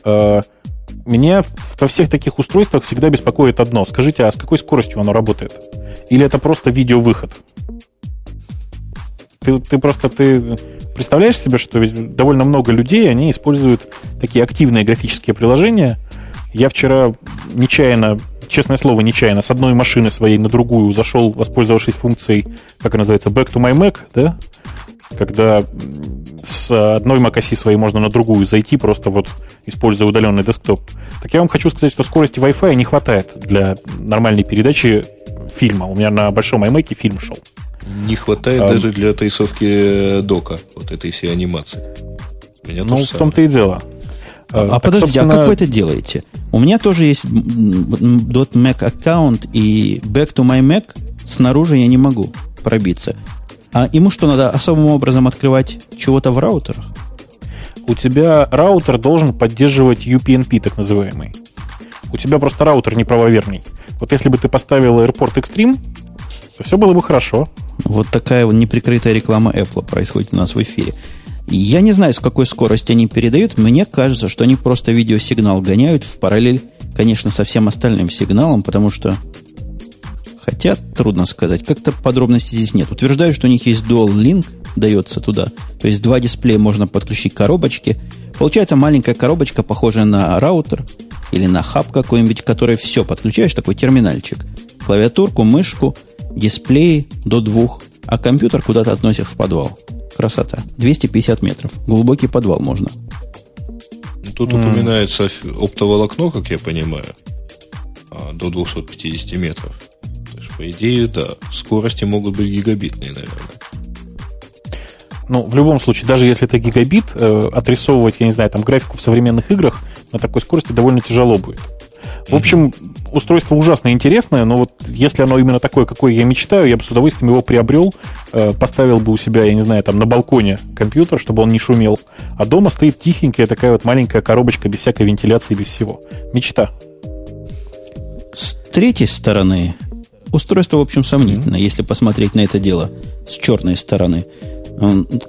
Э, меня во всех таких устройствах всегда беспокоит одно. Скажите, а с какой скоростью оно работает? Или это просто видеовыход? Ты, ты просто ты представляешь себе, что ведь довольно много людей, они используют такие активные графические приложения. Я вчера нечаянно, честное слово, нечаянно, с одной машины своей на другую зашел, воспользовавшись функцией, как она называется, Back to my Mac, да, когда с одной macOS своей можно на другую зайти, просто вот используя удаленный десктоп. Так я вам хочу сказать, что скорости Wi-Fi не хватает для нормальной передачи фильма. У меня на большом iMac фильм шел. Не хватает а, даже для отрисовки дока, вот этой всей анимации. Меня ну, в том-то и дело. А, а так, подождите, собственно... а как вы это делаете? У меня тоже есть .mac аккаунт и back to my Mac снаружи я не могу пробиться. А ему что, надо особым образом открывать чего-то в раутерах? У тебя раутер должен поддерживать UPnP, так называемый. У тебя просто раутер неправоверный. Вот если бы ты поставил Airport Extreme, то все было бы хорошо. Вот такая вот неприкрытая реклама Apple происходит у нас в эфире. Я не знаю, с какой скоростью они передают. Мне кажется, что они просто видеосигнал гоняют в параллель, конечно, со всем остальным сигналом, потому что Хотя, трудно сказать. Как-то подробностей здесь нет. Утверждаю, что у них есть Dual Link, дается туда. То есть два дисплея можно подключить к коробочке. Получается маленькая коробочка, похожая на раутер или на хаб какой-нибудь, который все подключаешь, такой терминальчик. Клавиатурку, мышку, дисплеи до двух, а компьютер куда-то относишь в подвал. Красота. 250 метров. Глубокий подвал можно. Ну, тут mm. упоминается оптоволокно, как я понимаю, а, до 250 метров. По идее, да, скорости могут быть гигабитные, наверное. Ну, в любом случае, даже если это гигабит, э, отрисовывать, я не знаю, там графику в современных играх на такой скорости довольно тяжело будет. В общем, устройство ужасно интересное, но вот если оно именно такое, какое я мечтаю, я бы с удовольствием его приобрел, э, поставил бы у себя, я не знаю, там на балконе компьютер, чтобы он не шумел. А дома стоит тихенькая такая вот маленькая коробочка без всякой вентиляции, без всего. Мечта. С третьей стороны, устройство, в общем, сомнительное, mm-hmm. если посмотреть на это дело с черной стороны.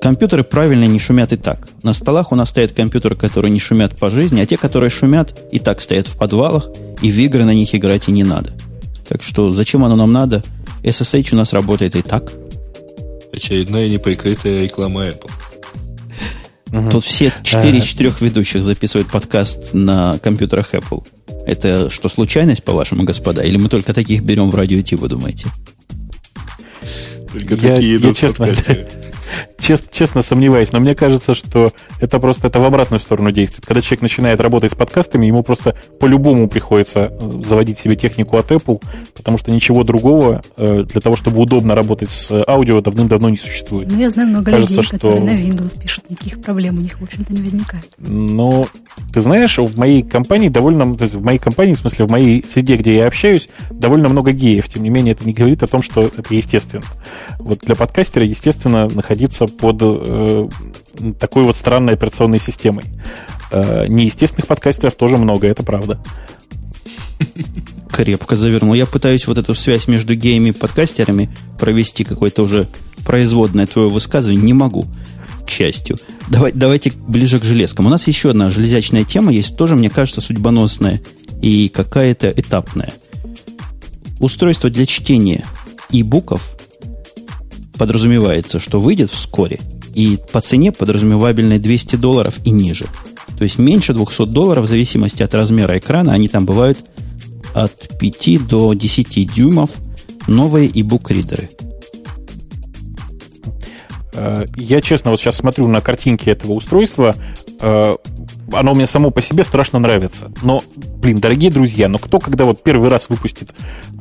Компьютеры правильно не шумят и так. На столах у нас стоят компьютеры, которые не шумят по жизни, а те, которые шумят, и так стоят в подвалах, и в игры на них играть и не надо. Так что зачем оно нам надо? SSH у нас работает и так. Очередная неприкрытая реклама Apple. Угу. Тут все четыре из четырех ведущих записывают подкаст на компьютерах Apple. Это что, случайность, по-вашему, господа? Или мы только таких берем в радио Ти, вы думаете? Только я, такие идут я, честно, чест, честно сомневаюсь, но мне кажется, что это просто это в обратную сторону действует. Когда человек начинает работать с подкастами, ему просто по-любому приходится э, заводить себе технику от Apple, потому что ничего другого э, для того, чтобы удобно работать с аудио, давным-давно не существует. Ну, я знаю много кажется, людей, что... которые на Windows пишут, никаких проблем у них, в общем-то, не возникает. Ну, ты знаешь, в моей компании довольно, то есть в моей компании, в смысле, в моей среде, где я общаюсь, довольно много геев. Тем не менее, это не говорит о том, что это естественно. Вот для подкастера, естественно, находиться под э, такой вот странной операционной системой. Э, неестественных подкастеров тоже много, это правда. Крепко завернул. Я пытаюсь вот эту связь между геями и подкастерами провести какое-то уже производное твое высказывание. Не могу, к счастью. Давай, давайте ближе к железкам. У нас еще одна железячная тема есть, тоже, мне кажется, судьбоносная и какая-то этапная. Устройство для чтения и-буков подразумевается, что выйдет вскоре, и по цене подразумевабельной 200 долларов и ниже. То есть меньше 200 долларов в зависимости от размера экрана. Они там бывают от 5 до 10 дюймов. Новые e-book-ридеры. Э, я, честно, вот сейчас смотрю на картинки этого устройства. Оно мне само по себе страшно нравится. Но, блин, дорогие друзья, но кто, когда вот первый раз выпустит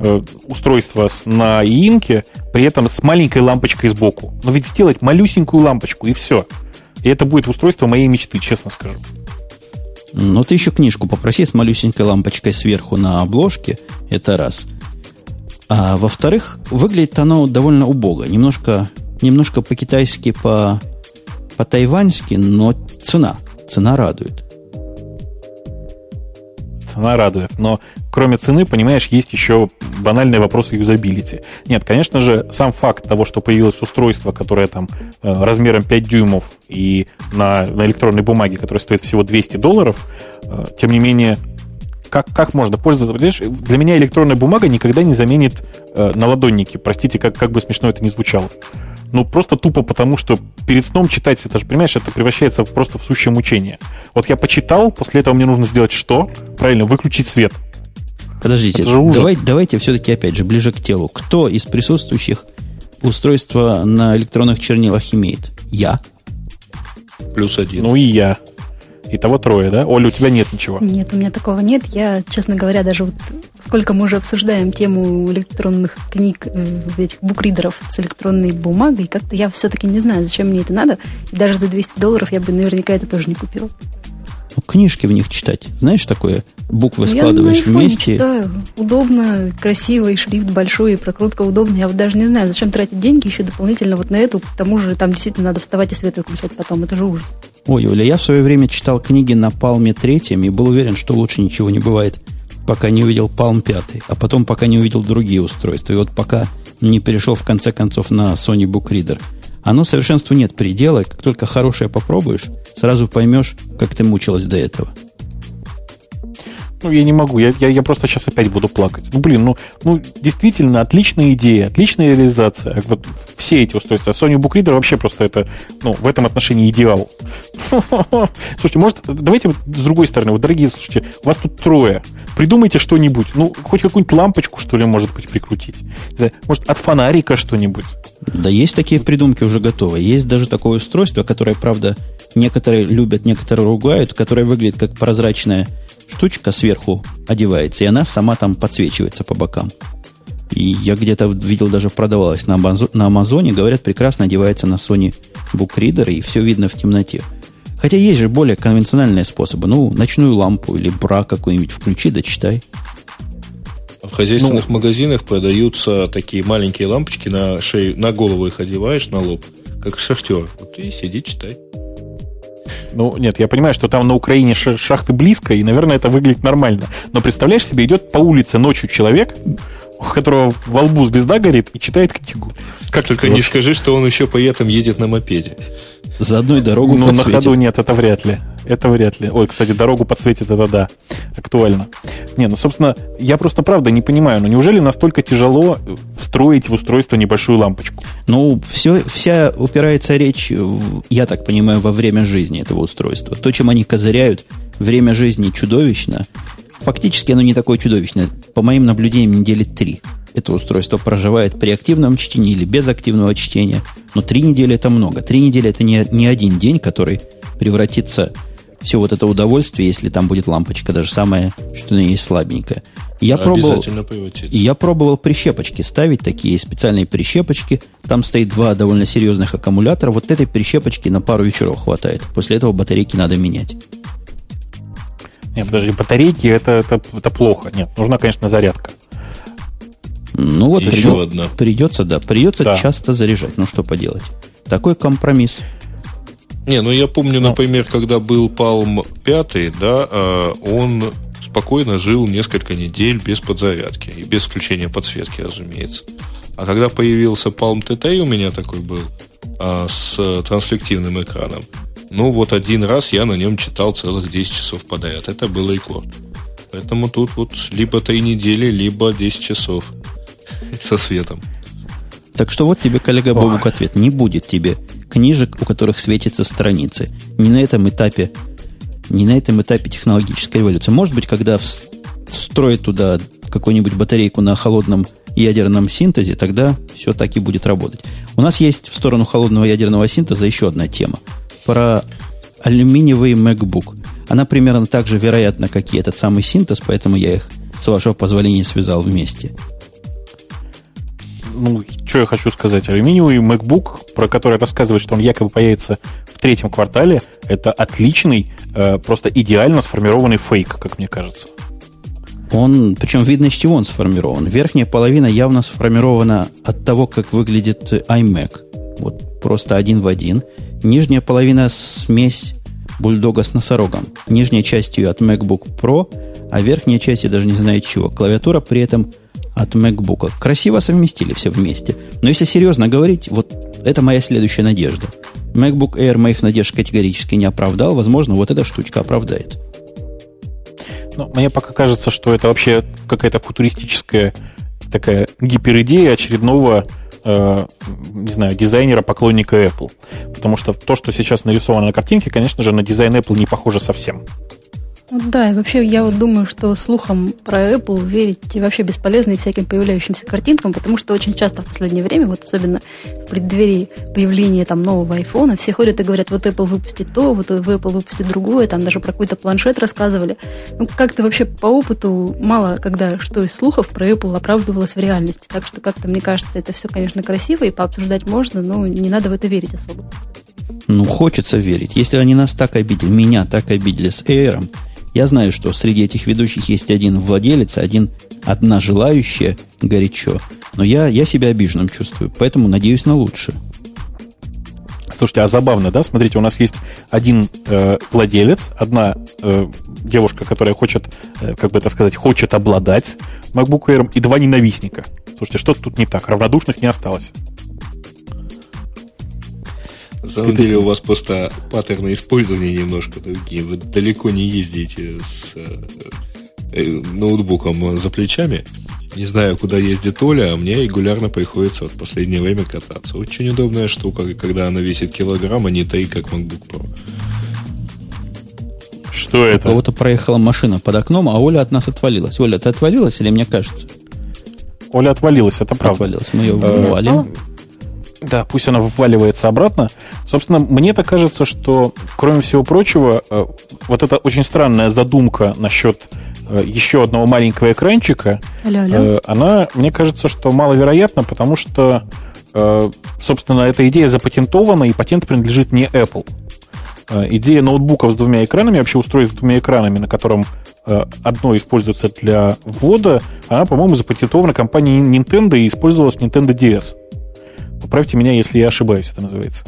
э, устройство с, на иинке, при этом с маленькой лампочкой сбоку? Но ведь сделать малюсенькую лампочку, и все. И это будет устройство моей мечты, честно скажу. Ну, ты еще книжку попроси с малюсенькой лампочкой сверху на обложке. Это раз. А во-вторых, выглядит оно довольно убого. Немножко, немножко по-китайски, по, по-тайваньски, но цена – цена радует. Цена радует. Но кроме цены, понимаешь, есть еще банальные вопросы юзабилити. Нет, конечно же, сам факт того, что появилось устройство, которое там э, размером 5 дюймов и на, на электронной бумаге, которое стоит всего 200 долларов, э, тем не менее, как, как можно пользоваться? Понимаешь, для меня электронная бумага никогда не заменит э, наладонники. Простите, как, как бы смешно это ни звучало. Ну, просто тупо потому, что перед сном читать, это же, понимаешь, это превращается в, просто в сущее мучение. Вот я почитал, после этого мне нужно сделать что? Правильно, выключить свет. Подождите, давай, давайте все-таки опять же ближе к телу. Кто из присутствующих устройство на электронных чернилах имеет? Я. Плюс один. Ну и я. Итого трое, да? Оля, у тебя нет ничего? Нет, у меня такого нет. Я, честно говоря, даже вот сколько мы уже обсуждаем тему электронных книг, э, этих букридеров с электронной бумагой, как-то я все-таки не знаю, зачем мне это надо. И даже за 200 долларов я бы наверняка это тоже не купила. Книжки в них читать. Знаешь такое? Буквы ну, складываешь я на вместе. читаю. Удобно, красивый, шрифт большой, прокрутка удобная. Я вот даже не знаю, зачем тратить деньги еще дополнительно вот на эту. К тому же там действительно надо вставать и свет выключать потом. Это же ужас. Ой, Оля, я в свое время читал книги на Палме третьем и был уверен, что лучше ничего не бывает, пока не увидел Палм пятый, а потом пока не увидел другие устройства. И вот пока не перешел в конце концов на Sony Book Reader. Оно совершенству нет предела, как только хорошее попробуешь, сразу поймешь, как ты мучилась до этого. Ну, я не могу, я, я, я просто сейчас опять буду плакать. Ну, блин, ну, ну, действительно, отличная идея, отличная реализация. Вот все эти устройства. Sony Book Reader вообще просто это, ну, в этом отношении идеал. Слушайте, может, давайте с другой стороны, вот, дорогие, слушайте, у вас тут трое. Придумайте что-нибудь. Ну, хоть какую-нибудь лампочку, что ли, может быть, прикрутить. Может, от фонарика что-нибудь. Да есть такие придумки уже готовы. Есть даже такое устройство, которое, правда, некоторые любят, некоторые ругают, которое выглядит как прозрачная штучка сверху одевается, и она сама там подсвечивается по бокам. И я где-то видел, даже продавалась на, Амазоне, на Амазоне, говорят, прекрасно одевается на Sony Book Reader, и все видно в темноте. Хотя есть же более конвенциональные способы. Ну, ночную лампу или бра какую-нибудь включи, да читай. В хозяйственных ну, магазинах продаются такие маленькие лампочки на шею, на голову их одеваешь, на лоб, как шахтер. Вот и сиди, читай. Ну, нет, я понимаю, что там на Украине шахты близко, и, наверное, это выглядит нормально. Но представляешь себе, идет по улице ночью человек, у которого во лбу звезда горит и читает книгу. Как Только не скажи, что он еще при этом едет на мопеде. За одной дорогу Ну, на ходу нет, это вряд ли. Это вряд ли. Ой, кстати, дорогу подсветит, это да. Актуально. Не, ну, собственно, я просто правда не понимаю, ну неужели настолько тяжело встроить в устройство небольшую лампочку? Ну, все, вся упирается речь, я так понимаю, во время жизни этого устройства. То, чем они козыряют, время жизни чудовищно. Фактически оно не такое чудовищное. По моим наблюдениям, недели три это устройство проживает при активном чтении или без активного чтения. Но три недели это много. Три недели это не, не один день, который превратится все вот это удовольствие, если там будет лампочка, даже самая, что на есть слабенькая. Я пробовал, я пробовал прищепочки ставить, такие специальные прищепочки. Там стоит два довольно серьезных аккумулятора. Вот этой прищепочки на пару вечеров хватает. После этого батарейки надо менять. Нет, подожди, батарейки это, это, это плохо. Нет, нужна, конечно, зарядка. Ну вот еще придет, одна. Придется, да, придется да. часто заряжать. Ну что поделать? Такой компромисс. Не, ну я помню, ну. например, когда был Palm 5, да, а, он спокойно жил несколько недель без подзарядки и без включения подсветки, разумеется. А когда появился Palm TT, у меня такой был, а, с транслективным экраном, ну вот один раз я на нем читал целых 10 часов подряд. Это был рекорд. Поэтому тут вот либо 3 недели, либо 10 часов со светом. Так что вот тебе, коллега Бобук, ответ. Не будет тебе книжек, у которых светятся страницы. Не на этом этапе, не на этом этапе технологической эволюции. Может быть, когда встроят туда какую-нибудь батарейку на холодном ядерном синтезе, тогда все так и будет работать. У нас есть в сторону холодного ядерного синтеза еще одна тема. Про алюминиевый MacBook. Она примерно так же вероятна, как и этот самый синтез, поэтому я их, с вашего позволения, связал вместе ну, что я хочу сказать, алюминиевый MacBook, про который рассказывает, что он якобы появится в третьем квартале, это отличный, э, просто идеально сформированный фейк, как мне кажется. Он, причем видно, из чего он сформирован. Верхняя половина явно сформирована от того, как выглядит iMac. Вот просто один в один. Нижняя половина смесь бульдога с носорогом. Нижняя часть ее от MacBook Pro, а верхняя часть я даже не знаю чего. Клавиатура при этом от MacBook. Красиво совместили все вместе. Но если серьезно говорить, вот это моя следующая надежда. MacBook Air моих надежд категорически не оправдал. Возможно, вот эта штучка оправдает. Ну, мне пока кажется, что это вообще какая-то футуристическая такая гиперидея очередного э, не знаю, дизайнера, поклонника Apple. Потому что то, что сейчас нарисовано на картинке, конечно же, на дизайн Apple не похоже совсем. Да, и вообще я вот думаю, что слухам про Apple верить вообще бесполезно и всяким появляющимся картинкам, потому что очень часто в последнее время, вот особенно в преддверии появления там нового айфона, все ходят и говорят, вот Apple выпустит то, вот Apple выпустит другое, там даже про какой-то планшет рассказывали. Ну как-то вообще по опыту мало когда что из слухов про Apple оправдывалось в реальности. Так что как-то мне кажется, это все, конечно, красиво и пообсуждать можно, но не надо в это верить особо. Ну, хочется верить. Если они нас так обидели, меня так обидели с Air, я знаю, что среди этих ведущих есть один владелец, один, одна желающая горячо. Но я, я себя обиженным чувствую, поэтому надеюсь на лучшее. Слушайте, а забавно, да? Смотрите, у нас есть один э, владелец, одна э, девушка, которая хочет, э, как бы это сказать, хочет обладать MacBook Air, и два ненавистника. Слушайте, что тут не так? Равнодушных не осталось. На самом деле у вас просто паттерны использования немножко другие. Вы далеко не ездите с, э, ноутбуком за плечами. Не знаю, куда ездит Оля, а мне регулярно приходится в последнее время кататься. Очень удобная штука, когда она весит килограмм, а не 3, как MacBook Pro. Что это? У кого-то проехала машина под окном, а Оля от нас отвалилась. Оля, ты отвалилась или мне кажется? Оля отвалилась, это правда. Отвалилась, мы ее вывалим. Да, пусть она вываливается обратно. Собственно, мне так кажется, что, кроме всего прочего, э, вот эта очень странная задумка насчет э, еще одного маленького экранчика, алло, алло. Э, она, мне кажется, что маловероятна, потому что, собственно, эта идея запатентована, и патент принадлежит не Apple. Идея ноутбуков с двумя экранами, вообще устройств с двумя экранами, на котором одно используется для ввода, она, по-моему, запатентована компанией Nintendo и использовалась в Nintendo DS. Поправьте меня, если я ошибаюсь, это называется.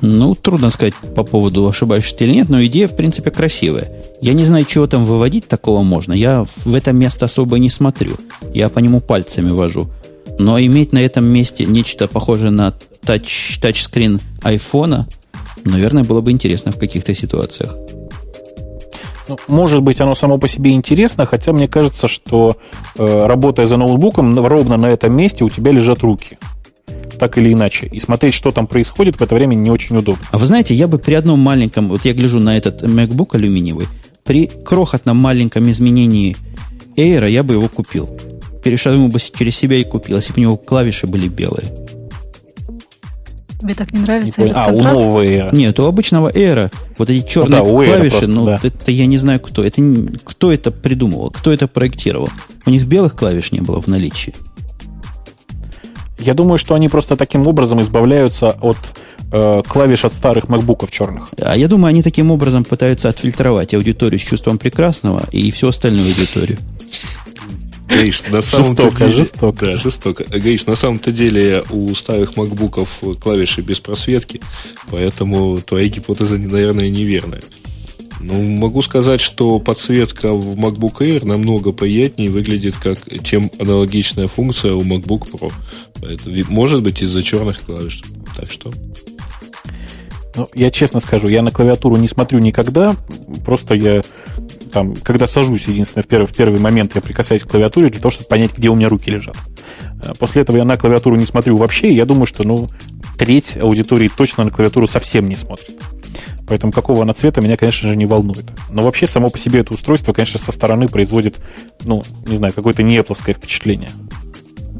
Ну, трудно сказать по поводу ошибаешься или нет, но идея, в принципе, красивая. Я не знаю, чего там выводить такого можно. Я в это место особо не смотрю. Я по нему пальцами вожу. Но иметь на этом месте нечто похожее на тач, тачскрин айфона, наверное, было бы интересно в каких-то ситуациях. Ну, может быть, оно само по себе интересно, хотя мне кажется, что э, работая за ноутбуком, ровно на этом месте у тебя лежат руки так или иначе. И смотреть, что там происходит, в это время не очень удобно. А вы знаете, я бы при одном маленьком, вот я гляжу на этот MacBook алюминиевый, при крохотном маленьком изменении Air я бы его купил. Перешагнул бы через себя и купил, если бы у него клавиши были белые. Тебе так не нравится не А, контраст? у нового Air. Нет, у обычного Air вот эти черные ну, да, клавиши, просто, ну, да. это я не знаю кто. Это, кто это придумывал, кто это проектировал. У них белых клавиш не было в наличии. Я думаю, что они просто таким образом избавляются от э, клавиш от старых макбуков черных. А я думаю, они таким образом пытаются отфильтровать аудиторию с чувством прекрасного и всю остальную аудиторию. Гриш, на самом-то жестоко, деле, жестоко. Да, жестоко. Гриш, на самом-то деле у старых макбуков клавиши без просветки, поэтому твоя гипотеза, наверное, неверная. Ну, могу сказать, что подсветка в MacBook Air намного приятнее выглядит, как, чем аналогичная функция у MacBook Pro. Поэтому, может быть, из-за черных клавиш. Так что... Ну, я честно скажу, я на клавиатуру не смотрю никогда. Просто я там, когда сажусь, единственное, в первый, в первый момент я прикасаюсь к клавиатуре для того, чтобы понять, где у меня руки лежат. А после этого я на клавиатуру не смотрю вообще, и я думаю, что, ну, треть аудитории точно на клавиатуру совсем не смотрит. Поэтому какого она цвета меня, конечно же, не волнует. Но вообще само по себе это устройство, конечно, со стороны производит, ну, не знаю, какое-то неэпловское впечатление.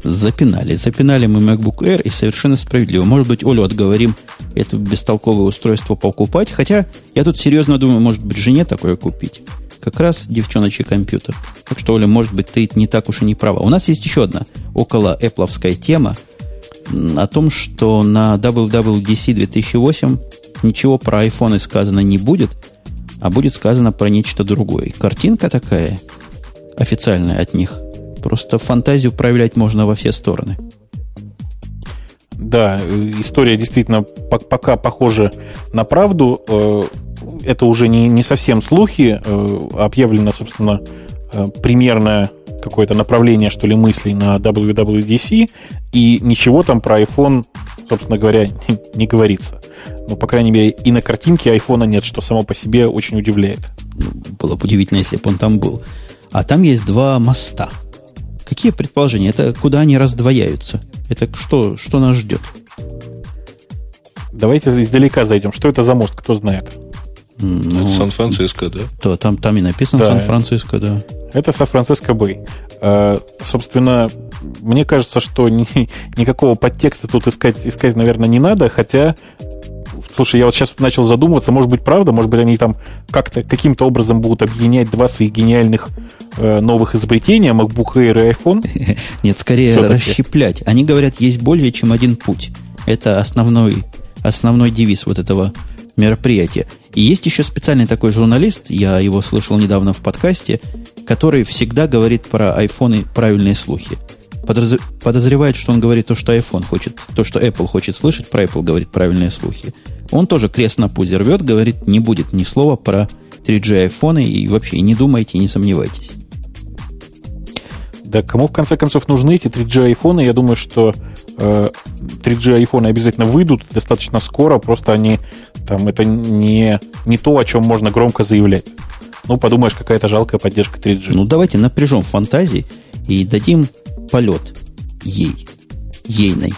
Запинали. Запинали мы MacBook Air и совершенно справедливо. Может быть, Олю отговорим это бестолковое устройство покупать. Хотя я тут серьезно думаю, может быть, жене такое купить. Как раз девчоночий компьютер. Так что, Оля, может быть, ты не так уж и не права. У нас есть еще одна около Apple тема о том, что на WWDC 2008 ничего про iPhone сказано не будет, а будет сказано про нечто другое. Картинка такая официальная от них. Просто фантазию проявлять можно во все стороны. Да, история действительно пока похожа на правду. Э, это уже не, не совсем слухи. Э, объявлено, собственно, э, примерное какое-то направление, что ли, мыслей на WWDC, и ничего там про iPhone, собственно говоря, не, не говорится. Ну, по крайней мере, и на картинке айфона нет, что само по себе очень удивляет. Было бы удивительно, если бы он там был. А там есть два моста. Какие предположения? Это куда они раздвояются? Это что, что нас ждет? Давайте издалека зайдем. Что это за мост, кто знает? Ну, это Сан-Франциско, да? То, там, там и написано да. Сан-Франциско, да. Это Сан-Франциско Бэй. А, собственно, мне кажется, что ни, никакого подтекста тут искать, искать, наверное, не надо, хотя Слушай, я вот сейчас начал задумываться, может быть, правда, может быть, они там как-то каким-то образом будут объединять два своих гениальных э, новых изобретения, MacBook Air и iPhone? Нет, скорее Все-таки. расщеплять. Они говорят, есть более чем один путь. Это основной, основной девиз вот этого мероприятия. И есть еще специальный такой журналист, я его слышал недавно в подкасте, который всегда говорит про айфоны правильные слухи. Подоз... Подозревает, что он говорит то, что iPhone хочет, то, что Apple хочет слышать, про Apple говорит правильные слухи. Он тоже крест на пузе рвет, говорит, не будет ни слова про 3G айфоны и вообще не думайте, не сомневайтесь. Да кому в конце концов нужны эти 3G айфоны? Я думаю, что э, 3G айфоны обязательно выйдут достаточно скоро, просто они там это не, не то, о чем можно громко заявлять. ну, подумаешь, какая-то жалкая поддержка 3G. Ну, давайте напряжем фантазии и дадим полет ей, ейной,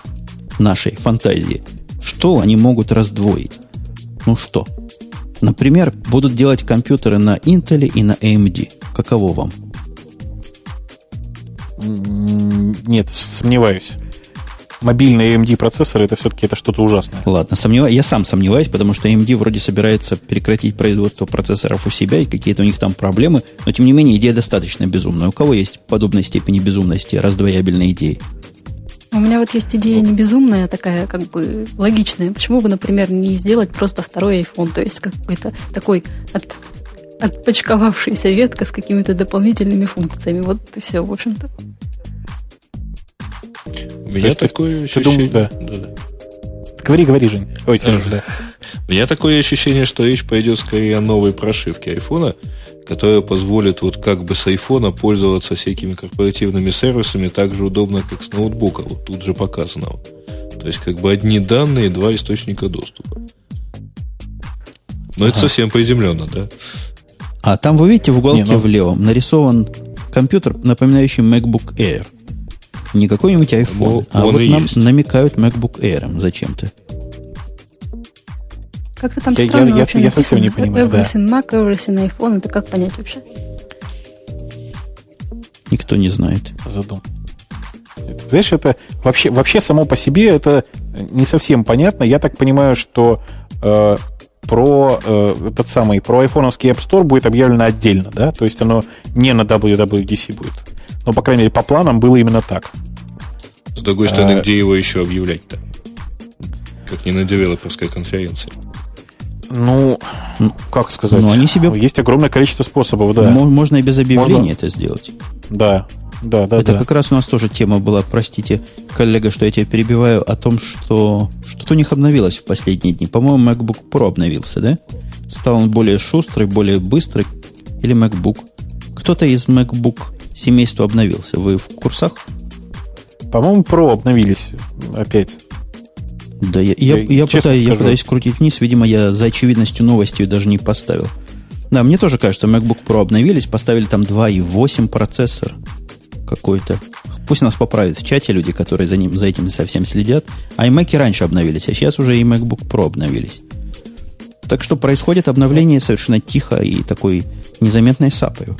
нашей фантазии. Что они могут раздвоить? Ну что? Например, будут делать компьютеры на Intel и на AMD. Каково вам? Нет, сомневаюсь. Мобильные AMD процессоры это все-таки это что-то ужасное. Ладно, сомневаюсь. Я сам сомневаюсь, потому что AMD вроде собирается прекратить производство процессоров у себя, и какие-то у них там проблемы. Но тем не менее идея достаточно безумная. У кого есть подобной степени безумности, раздвоябельной идеи? У меня вот есть идея не безумная, а такая как бы логичная. Почему бы, например, не сделать просто второй iPhone, то есть какой-то такой от, отпочковавшаяся ветка с какими-то дополнительными функциями. Вот и все, в общем-то. У меня есть, такое ощущение... да. Да, да. Говори, говори, Жень. Ой, Сереж, да. У меня такое ощущение, что речь пойдет скорее о новой прошивке айфона, которая позволит вот как бы с айфона пользоваться всякими корпоративными сервисами так же удобно, как с ноутбука. Вот тут же показано. То есть как бы одни данные, два источника доступа. Но ага. это совсем приземленно, да? А там вы видите в уголке Не, ну... в левом нарисован компьютер, напоминающий MacBook Air. Не какой-нибудь iPhone, ну, а вот нам есть. намекают MacBook Air зачем-то. Как-то там я, странно я, вообще я, я совсем не понимаю. Everything да. Mac, everything iPhone. Это как понять вообще? Никто не знает. Задум. Знаешь, это вообще, вообще само по себе это не совсем понятно. Я так понимаю, что э, про э, этот самый, про айфоновский App Store будет объявлено отдельно, да? То есть оно не на WWDC будет. Но, по крайней мере, по планам было именно так. С другой стороны, а, где его еще объявлять-то? Как не на девелоперской конференции. Ну, как сказать? Ну, они себе... Есть огромное количество способов, да. Можно и без объявления Можно... это сделать. Да, да, да. Это да. как раз у нас тоже тема была, простите, коллега, что я тебя перебиваю, о том, что что-то у них обновилось в последние дни. По-моему, MacBook Pro обновился, да? Стал он более шустрый, более быстрый. Или MacBook. Кто-то из MacBook семейства обновился. Вы в курсах? По-моему, Pro обновились опять. Да, я, я, я, я, пытаюсь, я пытаюсь крутить вниз. Видимо, я за очевидностью новостью даже не поставил. Да, мне тоже кажется, MacBook Pro обновились, поставили там 2,8 процессор какой-то. Пусть нас поправят в чате люди, которые за, ним, за этим совсем следят. А iMac раньше обновились, а сейчас уже и MacBook Pro обновились. Так что происходит обновление совершенно тихо и такой незаметной сапою.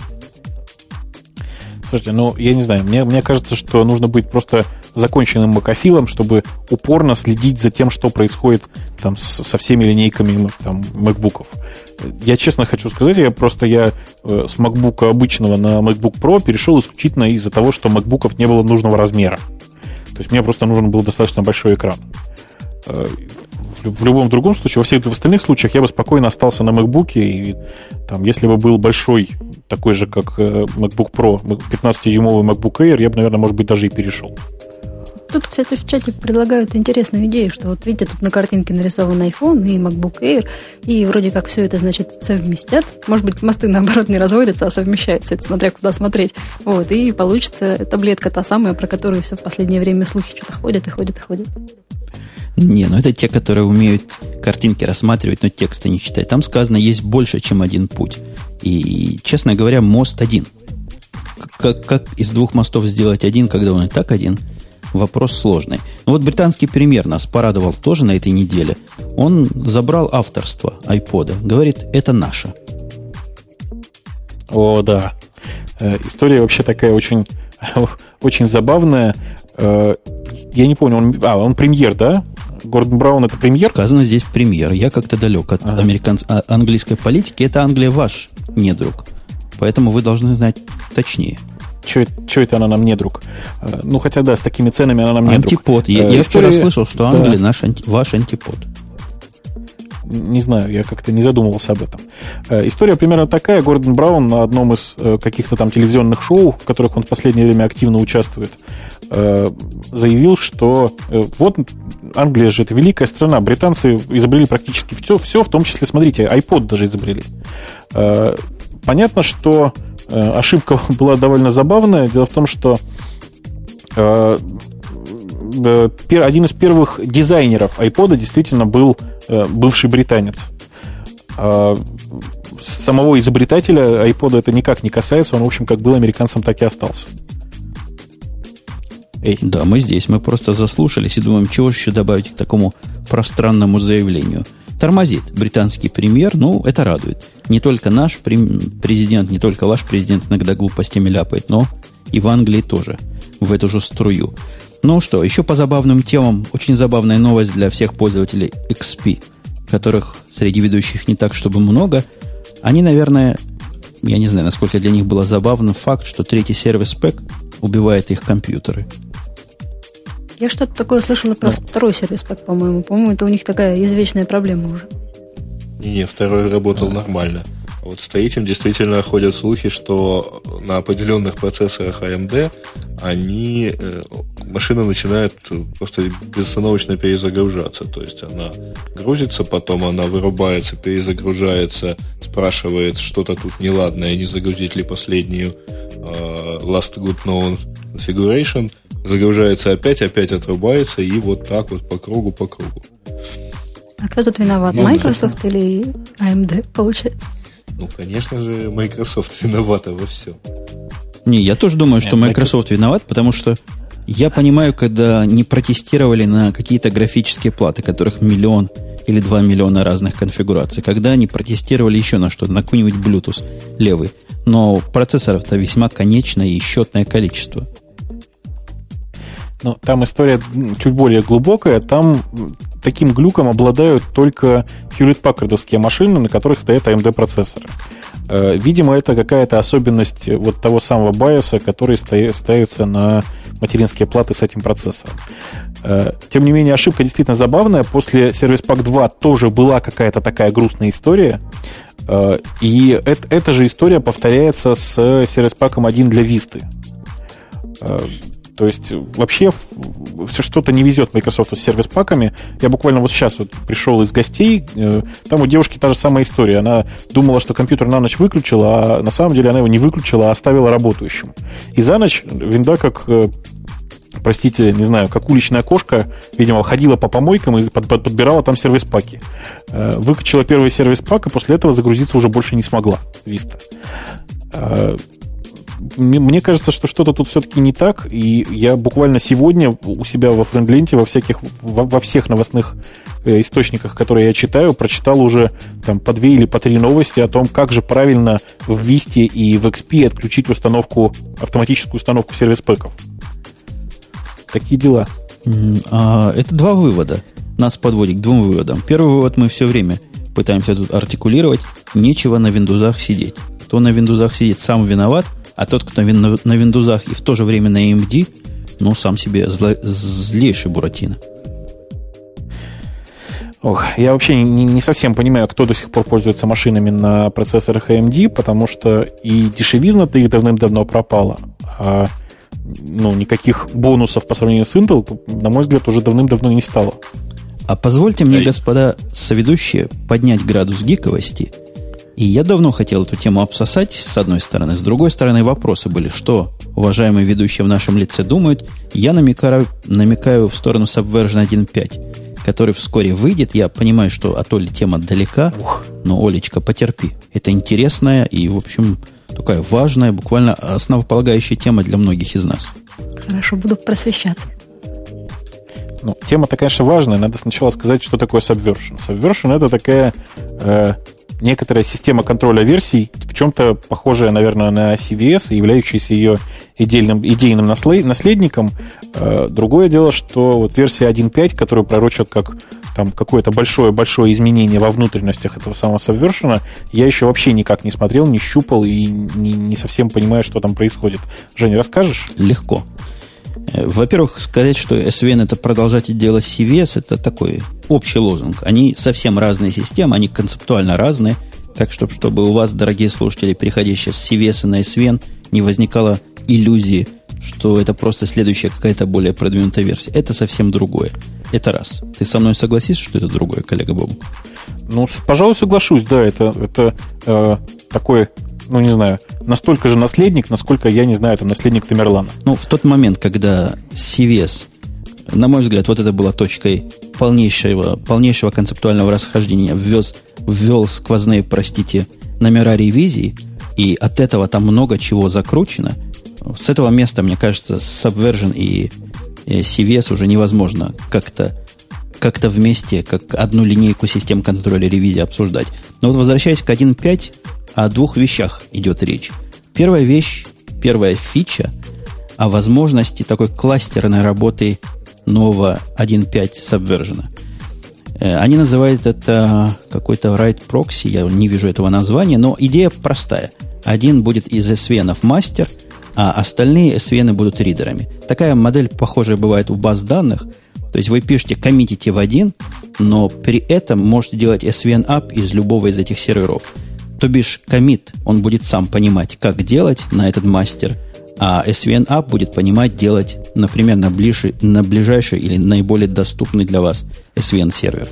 Слушайте, ну, я не знаю, мне, мне кажется, что нужно быть просто законченным макофилом, чтобы упорно следить за тем, что происходит там с, со всеми линейками там, MacBook. Я честно хочу сказать, я просто я э, с MacBook обычного на MacBook Pro перешел исключительно из-за того, что MacBook не было нужного размера. То есть мне просто нужен был достаточно большой экран. В любом другом случае, во всех в остальных случаях я бы спокойно остался на MacBook, и там, если бы был большой, такой же, как э, MacBook Pro, 15-дюймовый MacBook Air, я бы, наверное, может быть, даже и перешел. Тут, кстати, в чате предлагают интересную идею, что вот видите, тут на картинке нарисован iPhone и MacBook Air, и вроде как все это, значит, совместят. Может быть, мосты, наоборот, не разводятся, а совмещаются, это смотря куда смотреть. Вот, и получится таблетка та самая, про которую все в последнее время слухи что-то ходят и ходят и ходят. Не, ну это те, которые умеют картинки рассматривать, но тексты не читать. Там сказано, есть больше, чем один путь. И, честно говоря, мост один. Как, как из двух мостов сделать один, когда он и так один, вопрос сложный. Ну вот британский премьер нас порадовал тоже на этой неделе. Он забрал авторство айпода. Говорит, это наше. О, да. Э, история вообще такая очень, очень забавная. Э, я не понял, он, а, он премьер, да? Гордон Браун это премьер? Сказано здесь премьер. Я как-то далек от ага. американц... А, английской политики. Это Англия ваш недруг. Поэтому вы должны знать точнее. Что это она нам не друг? Э, ну, хотя да, с такими ценами она нам не антипод. друг. Я, я история... вчера слышал, что Англия да. наш, анти... ваш антипод. Не знаю, я как-то не задумывался об этом. Э, история примерно такая. Гордон Браун на одном из э, каких-то там телевизионных шоу, в которых он в последнее время активно участвует, э, заявил, что вот Англия же это великая страна, британцы изобрели практически все, все, в том числе, смотрите, iPod даже изобрели. Понятно, что ошибка была довольно забавная. Дело в том, что один из первых дизайнеров iPod действительно был Э, бывший британец. А, самого изобретателя iPod это никак не касается. Он, в общем, как был американцем, так и остался. Эй. Да, мы здесь. Мы просто заслушались и думаем, чего еще добавить к такому пространному заявлению. Тормозит британский премьер, ну, это радует. Не только наш президент, не только ваш президент иногда глупостями ляпает, но и в Англии тоже в эту же струю. Ну что, еще по забавным темам. Очень забавная новость для всех пользователей XP, которых среди ведущих не так, чтобы много. Они, наверное, я не знаю, насколько для них было забавным факт, что третий сервис пэк убивает их компьютеры. Я что-то такое слышала про да. второй сервис пэк, по-моему. По-моему, это у них такая извечная проблема уже. Не-не, второй работал а. нормально. Вот с третьим действительно ходят слухи, что на определенных процессорах AMD они, э, машина начинает просто безостановочно перезагружаться. То есть она грузится, потом она вырубается, перезагружается, спрашивает, что-то тут неладное, не загрузить ли последнюю э, last good known configuration, загружается опять, опять отрубается, и вот так вот по кругу, по кругу. А кто тут виноват? Microsoft или AMD, получается? Ну, конечно же, Microsoft виновата во всем. Не, я тоже думаю, что Microsoft виноват, потому что я понимаю, когда не протестировали на какие-то графические платы, которых миллион или два миллиона разных конфигураций, когда они протестировали еще на что-то, на какой-нибудь Bluetooth левый. Но процессоров-то весьма конечное и счетное количество. Ну, там история чуть более глубокая. Там таким глюком обладают только Hewlett Packardовские машины, на которых стоят AMD-процессоры. Э, видимо, это какая-то особенность вот того самого байоса, который ставится на материнские платы с этим процессором. Э, тем не менее, ошибка действительно забавная. После Service Pack 2 тоже была какая-то такая грустная история. Э, и эта же история повторяется с Service Pack 1 для Vista. То есть вообще все что-то не везет Microsoft с сервис-паками. Я буквально вот сейчас вот пришел из гостей, э, там у девушки та же самая история. Она думала, что компьютер на ночь выключила, а на самом деле она его не выключила, а оставила работающим. И за ночь винда как э, простите, не знаю, как уличная кошка, видимо, ходила по помойкам и под, под, подбирала там сервис-паки. Э, выкачала первый сервис-пак, и после этого загрузиться уже больше не смогла Vista мне кажется, что что-то тут все-таки не так, и я буквально сегодня у себя во френдленте, во всяких, во, во всех новостных э, источниках, которые я читаю, прочитал уже там по две или по три новости о том, как же правильно в Vista и в XP отключить установку, автоматическую установку сервис-пэков. Такие дела. А, это два вывода. Нас подводит к двум выводам. Первый вывод мы все время пытаемся тут артикулировать. Нечего на виндузах сидеть. Кто на виндузах сидит, сам виноват. А тот, кто на, на, Windows и в то же время на AMD, ну, сам себе зло, злейший Буратино. Ох, я вообще не, не совсем понимаю, кто до сих пор пользуется машинами на процессорах AMD, потому что и дешевизна-то их давным-давно пропала, а ну, никаких бонусов по сравнению с Intel, на мой взгляд, уже давным-давно не стало. А позвольте мне, господа соведущие, поднять градус гиковости – и я давно хотел эту тему обсосать, с одной стороны. С другой стороны, вопросы были, что уважаемые ведущие в нашем лице думают. Я намекаю, намекаю в сторону Subversion 1.5, который вскоре выйдет. Я понимаю, что от Оли тема далека, но, Олечка, потерпи. Это интересная и, в общем, такая важная, буквально основополагающая тема для многих из нас. Хорошо, буду просвещаться. Ну, тема-то, конечно, важная. Надо сначала сказать, что такое Subversion. Subversion — это такая э, некоторая система контроля версий, в чем-то похожая, наверное, на CVS, являющаяся ее идейным, идейным наследником. Э, другое дело, что вот версия 1.5, которую пророчат как там какое-то большое-большое изменение во внутренностях этого самого Subversion, я еще вообще никак не смотрел, не щупал и не, не совсем понимаю, что там происходит. Женя, расскажешь? Легко. Э, во-первых, сказать, что SVN это продолжатель дела CVS, это такой общий лозунг. Они совсем разные системы, они концептуально разные. Так что, чтобы у вас, дорогие слушатели, переходящие с CVS на SVN, не возникало иллюзии, что это просто следующая какая-то более продвинутая версия. Это совсем другое. Это раз. Ты со мной согласишься, что это другое, коллега Бобу? Ну, пожалуй, соглашусь, да. Это, это э, такое ну, не знаю, настолько же наследник, насколько, я не знаю, там, наследник Тамерлана. Ну, в тот момент, когда CVS, на мой взгляд, вот это была точкой полнейшего, полнейшего концептуального расхождения, ввез, ввел сквозные, простите, номера ревизии, и от этого там много чего закручено. С этого места, мне кажется, Subversion и CVS уже невозможно как-то как-то вместе, как одну линейку систем контроля ревизии обсуждать. Но вот возвращаясь к 1.5, о двух вещах идет речь. Первая вещь, первая фича о возможности такой кластерной работы нового 1.5 Subversion. Э, они называют это какой-то write proxy, я не вижу этого названия, но идея простая. Один будет из SVN мастер, а остальные SVN будут ридерами. Такая модель, похожая бывает у баз данных. То есть вы пишете, коммитите в один, но при этом можете делать SVN app из любого из этих серверов. То бишь, комит, он будет сам понимать, как делать на этот мастер – а SVN App будет понимать делать, например, на, ближе, на ближайший или наиболее доступный для вас SVN сервер.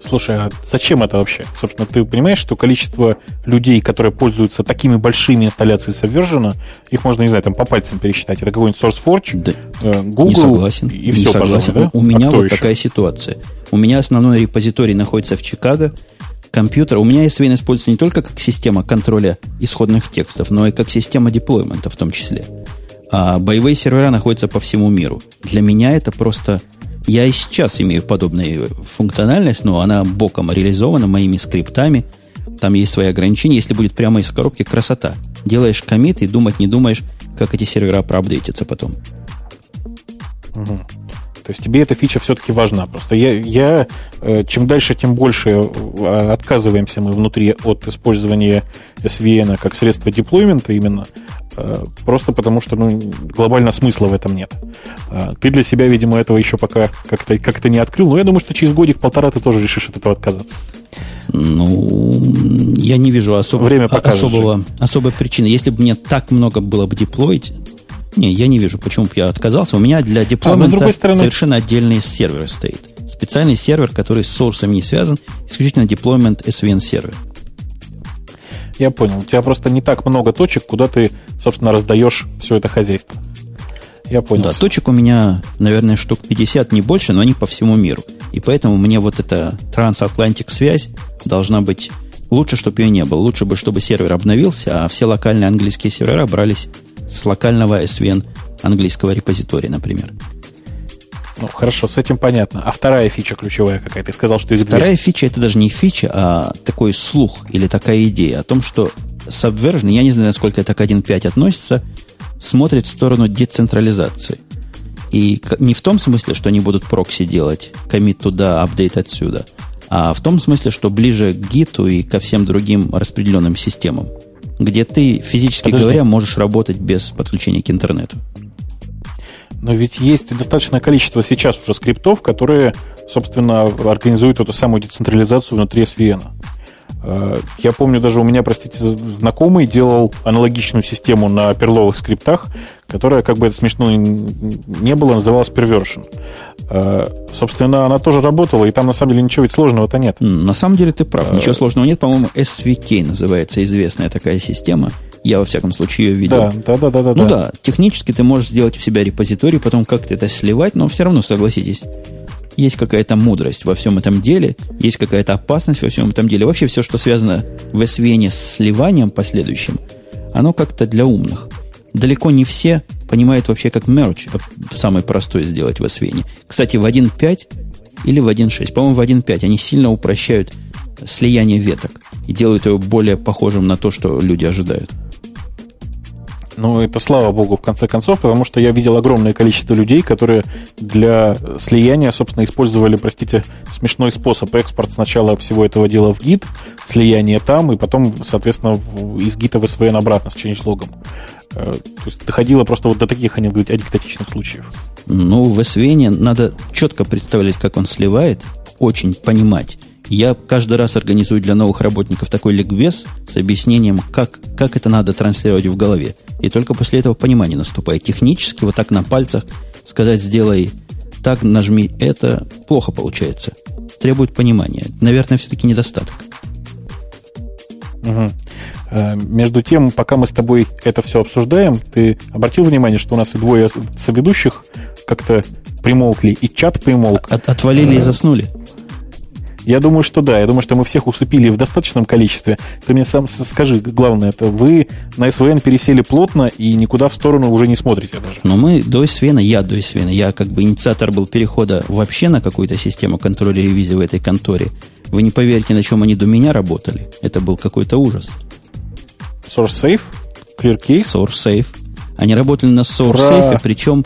Слушай, а зачем это вообще? Собственно, ты понимаешь, что количество людей, которые пользуются такими большими инсталляциями Subversion, их можно, не знаю, там по пальцам пересчитать. Это какой-нибудь SourceForge, да. Э, Google не согласен, и все, не согласен. Пожалуй, да? У меня а вот еще? такая ситуация. У меня основной репозиторий находится в Чикаго, компьютер. У меня SVN используется не только как система контроля исходных текстов, но и как система деплоймента в том числе. А боевые сервера находятся по всему миру. Для меня это просто... Я и сейчас имею подобную функциональность, но она боком реализована моими скриптами. Там есть свои ограничения. Если будет прямо из коробки, красота. Делаешь комит и думать не думаешь, как эти сервера проапдейтятся потом. Угу. То есть тебе эта фича все-таки важна. Просто я, я э, чем дальше, тем больше э, отказываемся мы внутри от использования SVN как средства деплоймента именно, э, просто потому что ну, глобально смысла в этом нет. Ты для себя, видимо, этого еще пока как-то как не открыл, но я думаю, что через годик-полтора ты тоже решишь от этого отказаться. Ну, я не вижу особо, Время особого, особой причины. Если бы мне так много было бы деплоить, не, я не вижу, почему бы я отказался. У меня для деплоймента а, стороны... совершенно отдельный сервер стоит. Специальный сервер, который с сорсами не связан, исключительно деплоймент SVN сервер. Я понял. У тебя просто не так много точек, куда ты, собственно, раздаешь все это хозяйство. Я понял. Да, точек у меня, наверное, штук 50, не больше, но они по всему миру. И поэтому мне вот эта трансатлантик связь должна быть лучше, чтобы ее не было. Лучше бы, чтобы сервер обновился, а все локальные английские сервера брались с локального SVN английского репозитория, например. Ну, хорошо, с этим понятно. А вторая фича ключевая какая? Ты сказал, что их Вторая две. фича это даже не фича, а такой слух или такая идея о том, что Subversion, я не знаю, насколько это к 1.5 относится, смотрит в сторону децентрализации. И не в том смысле, что они будут прокси делать, комит туда, апдейт отсюда, а в том смысле, что ближе к гиту и ко всем другим распределенным системам где ты, физически Подожди. говоря, можешь работать без подключения к интернету. Но ведь есть достаточное количество сейчас уже скриптов, которые, собственно, организуют эту самую децентрализацию внутри SVN. Э, я помню, даже у меня, простите, знакомый делал аналогичную систему на перловых скриптах, которая, как бы это смешно не было, называлась Perversion. Э, собственно, она тоже работала, и там на самом деле ничего ведь сложного-то нет. На самом деле ты прав, ничего сложного нет. По-моему, SVK называется известная такая система. Я, во всяком случае, ее видел. Да, да, да, да. Ну да, да технически ты можешь сделать у себя репозиторий, потом как-то это сливать, но все равно, согласитесь, есть какая-то мудрость во всем этом деле, есть какая-то опасность во всем этом деле. Вообще все, что связано в SVN с сливанием последующим, оно как-то для умных. Далеко не все понимают вообще, как мерч самый простой сделать в SVN. Кстати, в 1.5 или в 1.6, по-моему, в 1.5 они сильно упрощают слияние веток и делают его более похожим на то, что люди ожидают. Ну, это слава богу, в конце концов, потому что я видел огромное количество людей, которые для слияния, собственно, использовали, простите, смешной способ экспорт сначала всего этого дела в гид, слияние там, и потом, соответственно, из гита в SVN обратно с changelog. Э, то есть доходило просто вот до таких анекдотичных случаев. Ну, в SVN надо четко представлять, как он сливает, очень понимать, я каждый раз организую для новых работников такой ликбез с объяснением, как, как это надо транслировать в голове. И только после этого понимание наступает. Технически вот так на пальцах сказать «сделай так, нажми это» плохо получается. Требует понимания. Наверное, все-таки недостаток. Угу. Между тем, пока мы с тобой это все обсуждаем, ты обратил внимание, что у нас и двое соведущих как-то примолкли, и чат примолк. От, отвалили и заснули. Я думаю, что да. Я думаю, что мы всех усыпили в достаточном количестве. Ты мне сам скажи, главное, это вы на СВН пересели плотно и никуда в сторону уже не смотрите даже. Но мы до СВН, я до СВН, я как бы инициатор был перехода вообще на какую-то систему контроля ревизии в этой конторе. Вы не поверите, на чем они до меня работали. Это был какой-то ужас. SourceSafe? ClearCase? SourceSafe. Они работали на SourceSafe, причем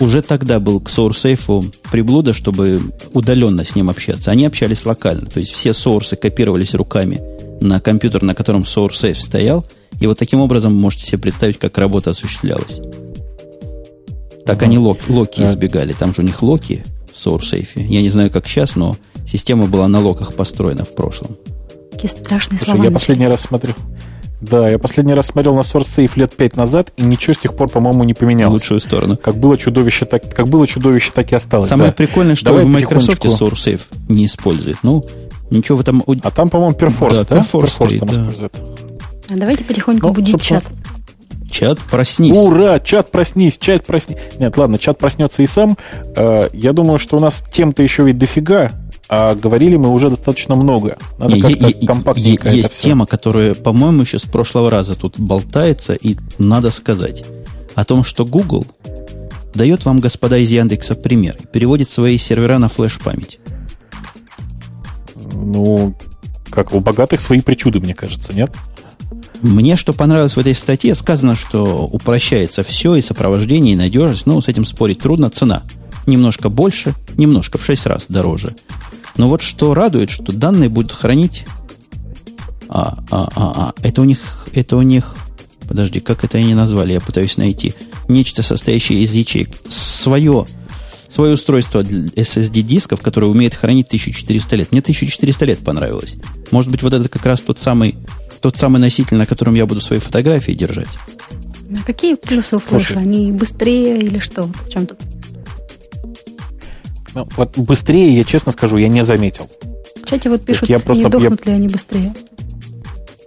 уже тогда был к SourceSafe приблуда, чтобы удаленно с ним общаться. Они общались локально. То есть все сорсы копировались руками на компьютер, на котором SourceSafe стоял. И вот таким образом можете себе представить, как работа осуществлялась. Так ага. они локи, локи избегали. Там же у них локи в SourceSafe. Я не знаю, как сейчас, но система была на локах построена в прошлом. Какие страшные Слушай, слова. Я последний раз смотрю. Да, я последний раз смотрел на SourceSafe лет пять назад, и ничего с тех пор, по-моему, не поменялось. В лучшую сторону. Как было чудовище, так, как было чудовище, так и осталось. Самое да. прикольное, что Давай в Microsoft SourceSafe не использует. Ну, ничего в этом... А там, по-моему, Perforce, да? да? Perforce, Perforce там да. использует. А давайте потихоньку ну, будить чат. Чат, проснись. Ура, чат, проснись, чат, проснись. Нет, ладно, чат проснется и сам. Э, я думаю, что у нас тем-то еще ведь дофига а говорили мы уже достаточно много. Надо Не, как-то компактненько Есть тема, которая, по-моему, еще с прошлого раза тут болтается, и надо сказать о том, что Google дает вам, господа из Яндекса, пример. Переводит свои сервера на флеш-память. Ну, как у богатых свои причуды, мне кажется, нет? Мне что понравилось в этой статье, сказано, что упрощается все, и сопровождение, и надежность. Ну, с этим спорить трудно. Цена немножко больше, немножко в 6 раз дороже. Но вот что радует, что данные будут хранить... А, а, а, а, это у них, это у них, подожди, как это они назвали, я пытаюсь найти. Нечто, состоящее из ячеек. Свое, свое устройство SSD-дисков, которое умеет хранить 1400 лет. Мне 1400 лет понравилось. Может быть, вот это как раз тот самый, тот самый носитель, на котором я буду свои фотографии держать. А какие плюсы у флеша? Они быстрее или что? В чем тут? Ну, вот быстрее, я честно скажу, я не заметил. В чате вот пишут, я просто, не дохнут я... ли они быстрее.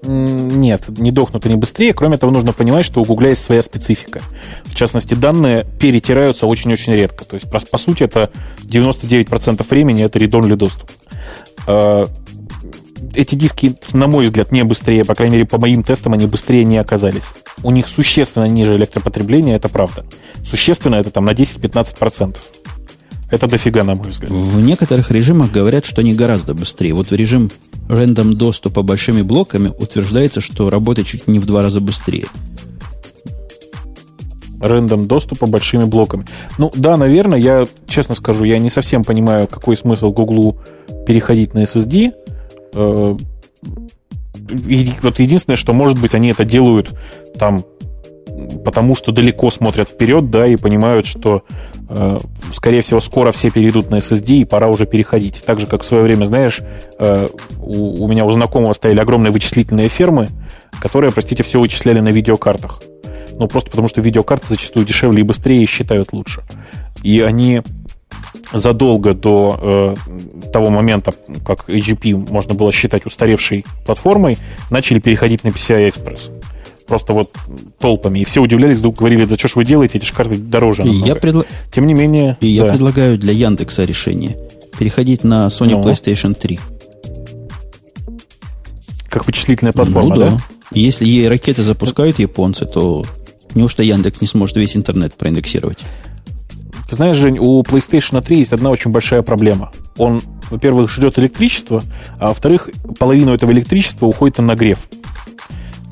Нет, не дохнут они быстрее. Кроме того, нужно понимать, что у Гугля есть своя специфика. В частности, данные перетираются очень-очень редко. То есть, по, сути, это 99% времени это редонли доступ. А, эти диски, на мой взгляд, не быстрее, по крайней мере, по моим тестам они быстрее не оказались. У них существенно ниже электропотребление, это правда. Существенно это там на 10-15%. Это дофига, на мой взгляд. В некоторых режимах говорят, что они гораздо быстрее. Вот в режим рандом доступа большими блоками утверждается, что работает чуть не в два раза быстрее. Рандом доступа большими блоками. Ну да, наверное, я честно скажу, я не совсем понимаю, какой смысл Гуглу переходить на SSD. Э, вот единственное, что может быть, они это делают там потому что далеко смотрят вперед, да, и понимают, что, э, скорее всего, скоро все перейдут на SSD, и пора уже переходить. Так же, как в свое время, знаешь, э, у, у меня у знакомого стояли огромные вычислительные фермы, которые, простите, все вычисляли на видеокартах. Ну, просто потому что видеокарты зачастую дешевле и быстрее и считают лучше. И они задолго до э, того момента, как AGP можно было считать устаревшей платформой, начали переходить на PCI Express просто вот толпами. И все удивлялись, говорили, да что ж вы делаете, эти же карты дороже. И я предла... Тем не менее... И да. я предлагаю для Яндекса решение. Переходить на Sony ну. PlayStation 3. Как вычислительная платформа, ну, да? да? Если ей ракеты запускают японцы, то неужто Яндекс не сможет весь интернет проиндексировать? Ты знаешь, Жень, у PlayStation 3 есть одна очень большая проблема. Он, во-первых, жрет электричество, а во-вторых, половину этого электричества уходит на нагрев.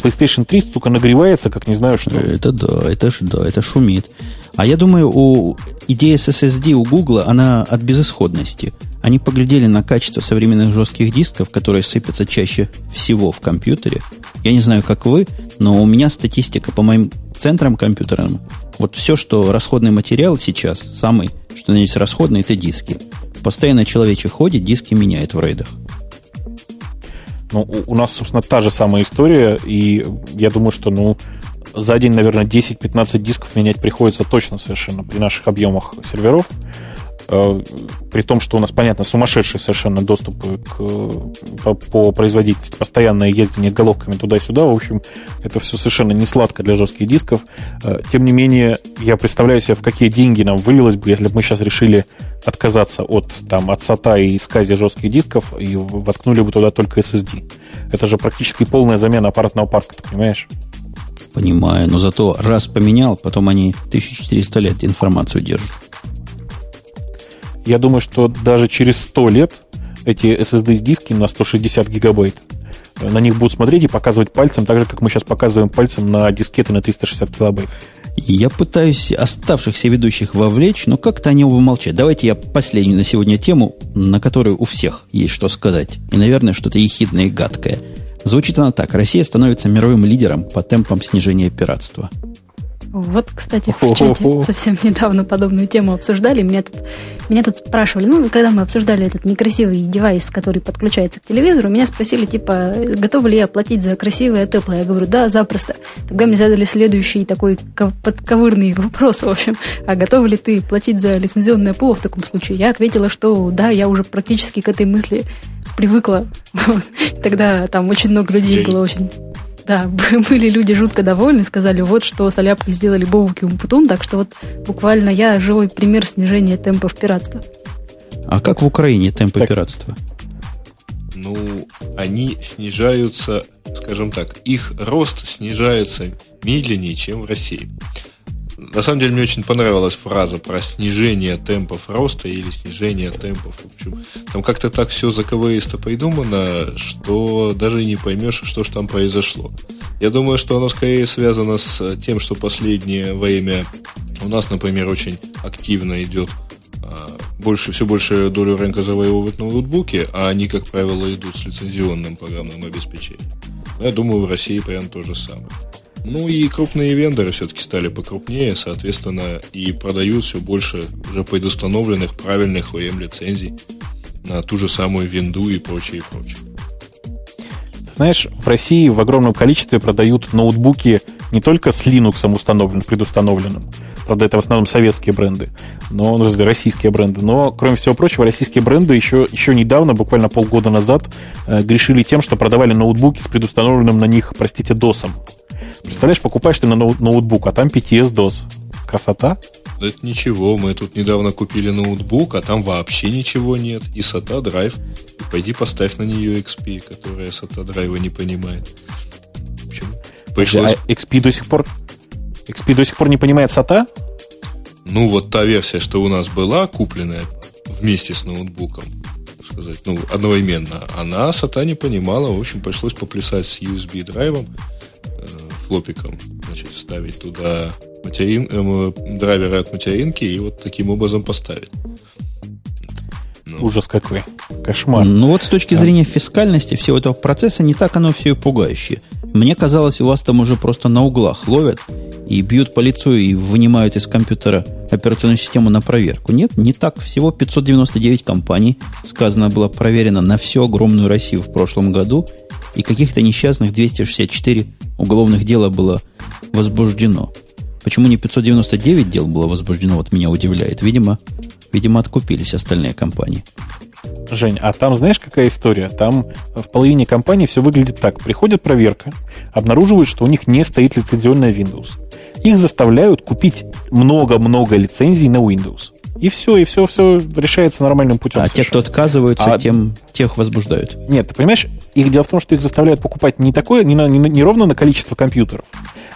PlayStation 3 столько нагревается, как не знаю что. Это да, это да, это шумит. А я думаю, у идея с SSD у Google, она от безысходности. Они поглядели на качество современных жестких дисков, которые сыпятся чаще всего в компьютере. Я не знаю, как вы, но у меня статистика по моим центрам компьютерам. Вот все, что расходный материал сейчас, самый, что есть расходный, это диски. Постоянно человечек ходит, диски меняет в рейдах. Ну, у нас, собственно, та же самая история, и я думаю, что, ну, за день, наверное, 10-15 дисков менять приходится точно совершенно при наших объемах серверов. Э, при том, что у нас, понятно, сумасшедший совершенно доступ к, по, по производительности, постоянное ездение головками туда-сюда, в общем, это все совершенно не сладко для жестких дисков. Тем не менее, я представляю себе, в какие деньги нам вылилось бы, если бы мы сейчас решили отказаться от, там, от SATA и скази жестких дисков и воткнули бы туда только SSD. Это же практически полная замена аппаратного парка, ты понимаешь? Понимаю, но зато раз поменял, потом они 1400 лет информацию держат. Я думаю, что даже через 100 лет эти SSD-диски на 160 гигабайт на них будут смотреть и показывать пальцем, так же, как мы сейчас показываем пальцем на дискеты на 360 килобайт. Я пытаюсь оставшихся ведущих вовлечь, но как-то они оба молчат. Давайте я последнюю на сегодня тему, на которой у всех есть что сказать. И, наверное, что-то ехидное и гадкое – Звучит она так. Россия становится мировым лидером по темпам снижения пиратства. Вот, кстати, в чате совсем недавно подобную тему обсуждали. Меня тут, меня тут спрашивали, ну, когда мы обсуждали этот некрасивый девайс, который подключается к телевизору, меня спросили, типа, готовы ли я платить за красивое теплое? Я говорю, да, запросто. Тогда мне задали следующий такой подковырный вопрос, в общем, а готов ли ты платить за лицензионное ПО в таком случае? Я ответила, что да, я уже практически к этой мысли привыкла. Тогда там очень много людей было очень... Да, были люди жутко довольны, сказали, вот что с Аляпкой сделали Бобуки Умпутун, так что вот буквально я живой пример снижения темпов пиратства. А как в Украине темпы так. пиратства? Ну, они снижаются, скажем так, их рост снижается медленнее, чем в России. На самом деле мне очень понравилась фраза про снижение темпов роста или снижение темпов. В общем, там как-то так все заковыристо придумано, что даже не поймешь, что же там произошло. Я думаю, что оно скорее связано с тем, что последнее время у нас, например, очень активно идет а, больше, все больше долю рынка завоевывают ноутбуки, а они, как правило, идут с лицензионным программным обеспечением. Но я думаю, в России прям то же самое. Ну и крупные вендоры все-таки стали покрупнее, соответственно, и продают все больше уже предустановленных правильных OEM-лицензий на ту же самую винду и прочее, и прочее. Знаешь, в России в огромном количестве продают ноутбуки не только с Linux установленным, предустановленным, правда, это в основном советские бренды, но ну, российские бренды, но, кроме всего прочего, российские бренды еще, еще недавно, буквально полгода назад, э, грешили тем, что продавали ноутбуки с предустановленным на них, простите, DOS. Представляешь, покупаешь ты на ноутбук, а там PTS-DOS. Красота? Это ничего, мы тут недавно купили ноутбук, а там вообще ничего нет. И SATA драйв. Пойди поставь на нее XP, которая SATA драйва не понимает. В общем, пришлось... А XP до сих пор... XP до сих пор не понимает SATA? Ну, вот та версия, что у нас была купленная вместе с ноутбуком, так сказать, ну, одновременно, она SATA не понимала, в общем, пришлось поплясать с USB драйвом, флопиком, значит, вставить туда материн, э, драйверы от материнки и вот таким образом поставить. Ну. Ужас какой. Кошмар. Ну вот с точки зрения фискальности всего этого процесса не так оно все и пугающее. Мне казалось, у вас там уже просто на углах ловят и бьют по лицу и вынимают из компьютера операционную систему на проверку. Нет, не так. Всего 599 компаний, сказано, было проверено на всю огромную Россию в прошлом году, и каких-то несчастных 264 уголовных дела было возбуждено. Почему не 599 дел было возбуждено, вот меня удивляет. Видимо, видимо, откупились остальные компании. Жень, а там знаешь, какая история? Там в половине компаний все выглядит так. Приходит проверка, обнаруживают, что у них не стоит лицензионная Windows. Их заставляют купить много-много лицензий на Windows. И все, и все, все решается нормальным путем. А те, кто отказываются, а... тем тех возбуждают. Нет, ты понимаешь, их дело в том, что их заставляют покупать не такое, не, на, не, не ровно на количество компьютеров,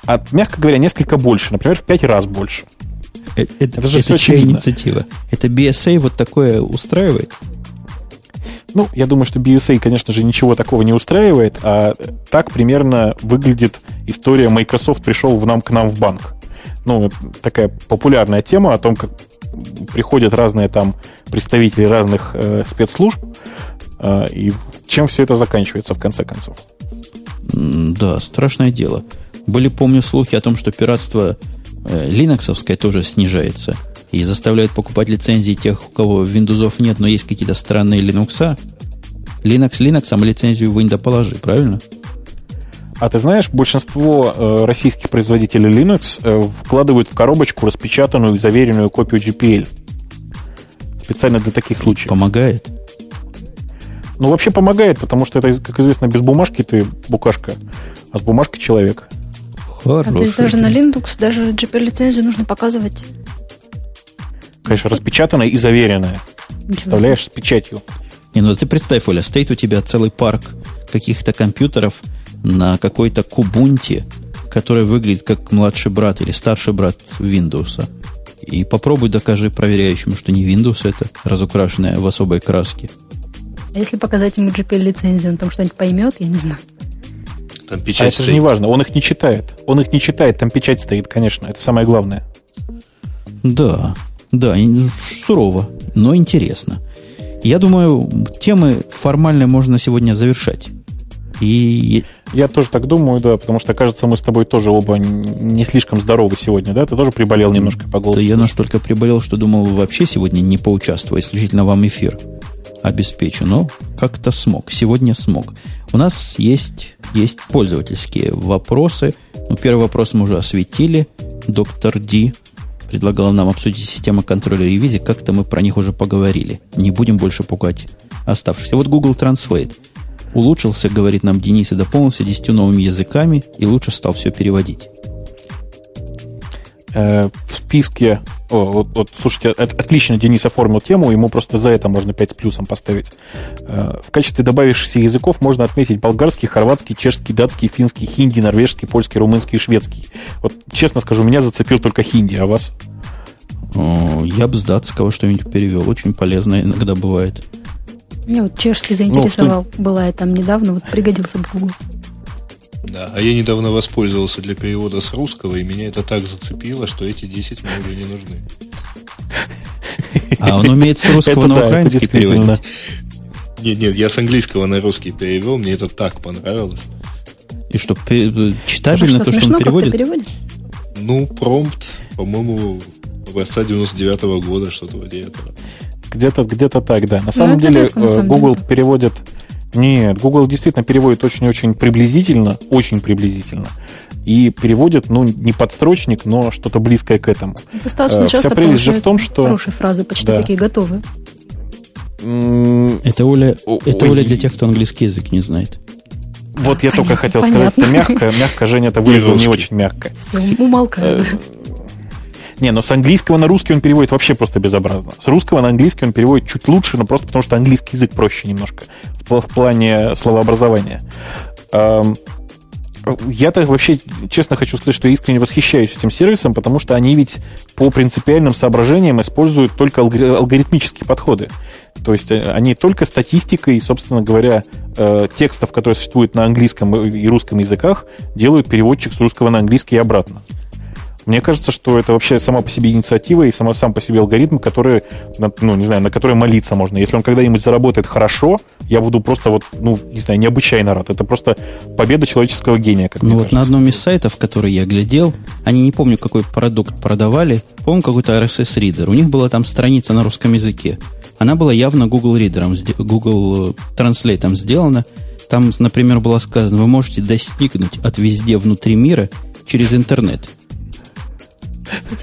а, мягко говоря, несколько больше, например, в пять раз больше. Это, это, это это чья инициатива? Это BSA вот такое устраивает? Ну, я думаю, что BSA, конечно же, ничего такого не устраивает, а так примерно выглядит история Microsoft пришел в нам к нам в банк. Ну, такая популярная тема о том, как приходят разные там представители разных э, спецслужб, э, и чем все это заканчивается в конце концов. Да, страшное дело. Были, помню, слухи о том, что пиратство э, линоксовское тоже снижается и заставляют покупать лицензии тех, у кого Windows нет, но есть какие-то странные Linux. Linux Linux, а лицензию в Windows положи, правильно? А ты знаешь, большинство э, российских производителей Linux э, вкладывают в коробочку распечатанную и заверенную копию GPL. Специально для таких случаев. Помогает? Ну, вообще помогает, потому что это, как известно, без бумажки ты букашка, а с бумажкой человек. Хороший. А то есть даже на Linux, даже GPL-лицензию нужно показывать. Конечно, распечатанная и заверенная. Представляешь, с печатью. Не, ну ты представь, Оля, стоит у тебя целый парк каких-то компьютеров на какой-то кубунте, который выглядит как младший брат или старший брат Windows. И попробуй докажи проверяющему, что не Windows это, разукрашенная в особой краске. А если показать ему GPL-лицензию, он там что-нибудь поймет, я не знаю. Там печать а это же не важно, он их не читает. Он их не читает, там печать стоит, конечно, это самое главное. Да, да, сурово, но интересно. Я думаю, темы формально можно сегодня завершать. И... Я тоже так думаю, да, потому что, кажется, мы с тобой тоже оба не слишком здоровы сегодня, да? Ты тоже приболел немножко по голосу? Да я настолько приболел, что думал вообще сегодня не поучаствовать, исключительно вам эфир обеспечу, но как-то смог. Сегодня смог. У нас есть, есть пользовательские вопросы. Ну, первый вопрос мы уже осветили. Доктор Ди предлагал нам обсудить систему контроля ревизии. Как-то мы про них уже поговорили. Не будем больше пугать оставшихся. Вот Google Translate улучшился, говорит нам Денис, и дополнился десятью новыми языками, и лучше стал все переводить. Э, в списке... О, вот, вот, слушайте, отлично Денис оформил тему, ему просто за это можно 5 с плюсом поставить. Э, в качестве добавившихся языков можно отметить болгарский, хорватский, чешский, датский, финский, хинди, норвежский, польский, румынский и шведский. Вот, честно скажу, меня зацепил только хинди, а вас? Я бы с датского что-нибудь перевел. Очень полезно иногда бывает. Меня вот чешский заинтересовал. Ну, Была я там недавно, вот пригодился бы Google. Да, а я недавно воспользовался для перевода с русского, и меня это так зацепило, что эти 10 мне уже не нужны. А он умеет с русского на украинский переводить? Нет, нет, я с английского на русский перевел, мне это так понравилось. И что, читабельно то, что он переводит? Ну, промпт, по-моему, образца 99 -го года, что-то вроде этого. Где-то где так, да. На самом деле, э, Google переводит... Нет, Google действительно переводит очень-очень приблизительно, очень приблизительно. И переводит, ну, не подстрочник, но что-то близкое к этому. Достаточно э, Вся прелесть же в том, что... Хорошие фразы, почти да. такие готовые. Это Оля, это Оля для тех, кто английский язык не знает. Вот я понятно, только хотел понятно. сказать, это мягко, мягко, Женя это выразил не очень мягко. Все, умолкаю. Не, но с английского на русский он переводит вообще просто безобразно. С русского на английский он переводит чуть лучше, но просто потому что английский язык проще немножко в, в плане словообразования. Я так вообще, честно хочу сказать, что искренне восхищаюсь этим сервисом, потому что они ведь по принципиальным соображениям используют только алгоритмические подходы. То есть э, они только статистикой, собственно говоря, э, текстов, которые существуют на английском и русском языках, делают переводчик с русского на английский и обратно. Мне кажется, что это вообще сама по себе инициатива и сама, сам по себе алгоритм, который, ну, не знаю, на который молиться можно. Если он когда-нибудь заработает хорошо, я буду просто вот, ну, не знаю, необычайно рад. Это просто победа человеческого гения, как ну мне вот кажется. на одном из сайтов, который я глядел, они не помню, какой продукт продавали, по-моему, какой-то RSS-ридер. У них была там страница на русском языке. Она была явно Google ридером, Google Translate сделана. Там, например, было сказано, вы можете достигнуть от везде внутри мира через интернет.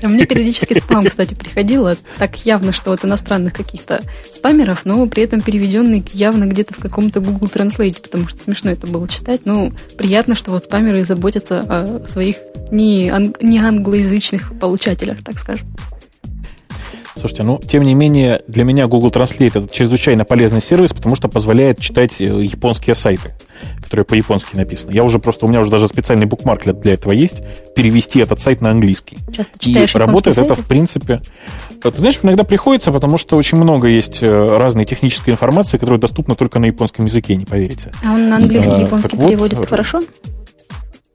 А мне периодически спам, кстати, приходило. Так явно, что от иностранных каких-то спамеров, но при этом переведенный явно где-то в каком-то Google Translate, потому что смешно это было читать. Ну, приятно, что вот спамеры заботятся о своих не, ан- не англоязычных получателях, так скажем. Слушайте, ну, тем не менее, для меня Google Translate это чрезвычайно полезный сервис, потому что позволяет читать э, японские сайты, которые по-японски написаны. Я уже просто, у меня уже даже специальный букмарк для этого есть, перевести этот сайт на английский. Часто читаешь И работает сайты? это, в принципе... Ты знаешь, иногда приходится, потому что очень много есть э, разной технической информации, которая доступна только на японском языке, не поверите. А он на английский японский переводит вот, хорошо?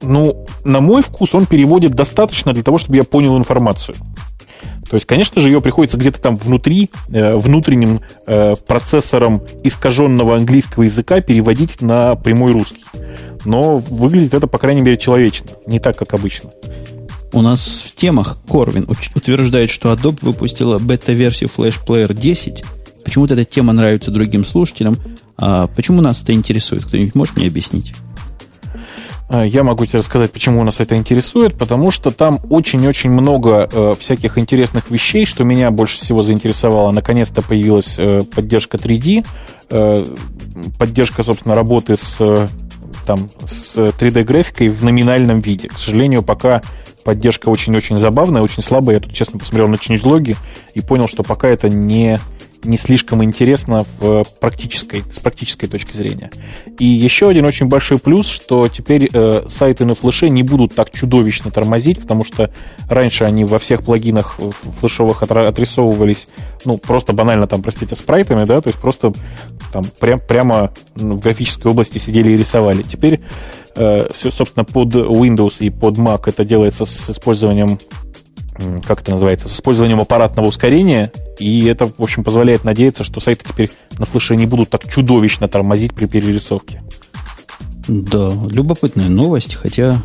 Ну, на мой вкус он переводит достаточно для того, чтобы я понял информацию. То есть, конечно же, ее приходится где-то там внутри, э, внутренним э, процессором искаженного английского языка переводить на прямой русский. Но выглядит это, по крайней мере, человечно, не так, как обычно. У нас в темах Корвин утверждает, что Adobe выпустила бета-версию Flash Player 10. Почему-то эта тема нравится другим слушателям. А почему нас это интересует? Кто-нибудь может мне объяснить? А, я могу тебе рассказать, почему нас это интересует, потому что там очень-очень много э, всяких интересных вещей, что меня больше всего заинтересовало. Наконец-то появилась э, поддержка 3D, э, поддержка, собственно, работы с, э, там, с 3D-графикой в номинальном виде. К сожалению, пока поддержка очень-очень забавная, очень слабая. Я тут, честно, посмотрел на changelog и понял, что пока это не не слишком интересно в практической, с практической точки зрения. И еще один очень большой плюс, что теперь э, сайты на флеше не будут так чудовищно тормозить, потому что раньше они во всех плагинах флешовых отрисовывались, ну, просто банально там, простите, спрайтами, да, то есть просто там прям, прямо в графической области сидели и рисовали. Теперь э, все, собственно, под Windows и под Mac это делается с использованием как это называется, с использованием аппаратного ускорения, и это, в общем, позволяет надеяться, что сайты теперь на флеше не будут так чудовищно тормозить при перерисовке. Да, любопытная новость, хотя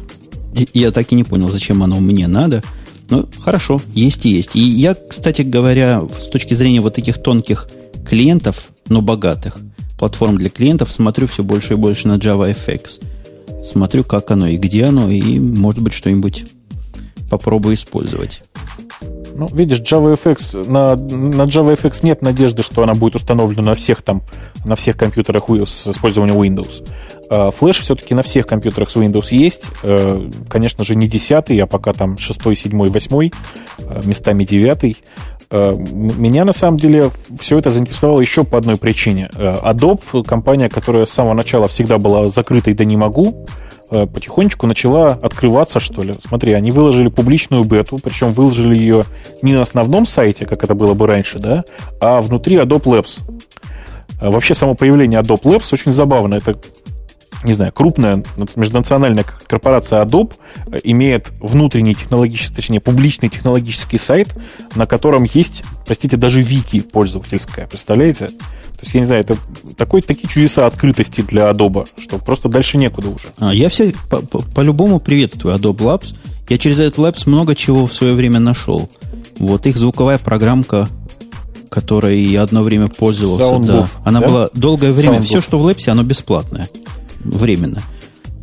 я так и не понял, зачем оно мне надо. Ну, хорошо, есть и есть. И я, кстати говоря, с точки зрения вот таких тонких клиентов, но богатых, платформ для клиентов, смотрю все больше и больше на JavaFX. Смотрю, как оно и где оно, и, может быть, что-нибудь попробую использовать. Ну, видишь, JavaFX, на, на JavaFX нет надежды, что она будет установлена на всех там, на всех компьютерах с использованием Windows. Flash а, все-таки на всех компьютерах с Windows есть. Э, конечно же, не 10, а пока там 6, 7, 8, местами 9. Э, меня на самом деле все это заинтересовало еще по одной причине. Э, Adobe, компания, которая с самого начала всегда была закрытой да не могу, потихонечку начала открываться, что ли. Смотри, они выложили публичную бету, причем выложили ее не на основном сайте, как это было бы раньше, да, а внутри Adobe Labs. Э, вообще само появление Adobe Labs очень забавно. Это не знаю, крупная межнациональная корпорация Adobe э, имеет внутренний технологический, точнее, публичный технологический сайт, на котором есть, простите, даже вики пользовательская. Представляете? То есть, я не знаю, это такой, такие чудеса открытости для Adobe, что просто дальше некуда уже. А, я все по-любому по, по приветствую Adobe Labs. Я через этот Labs много чего в свое время нашел. Вот их звуковая программка, которой я одно время пользовался. Soundbuff, да. Она да? была долгое время. Soundbuff. Все, что в Labs, оно бесплатное. Временно.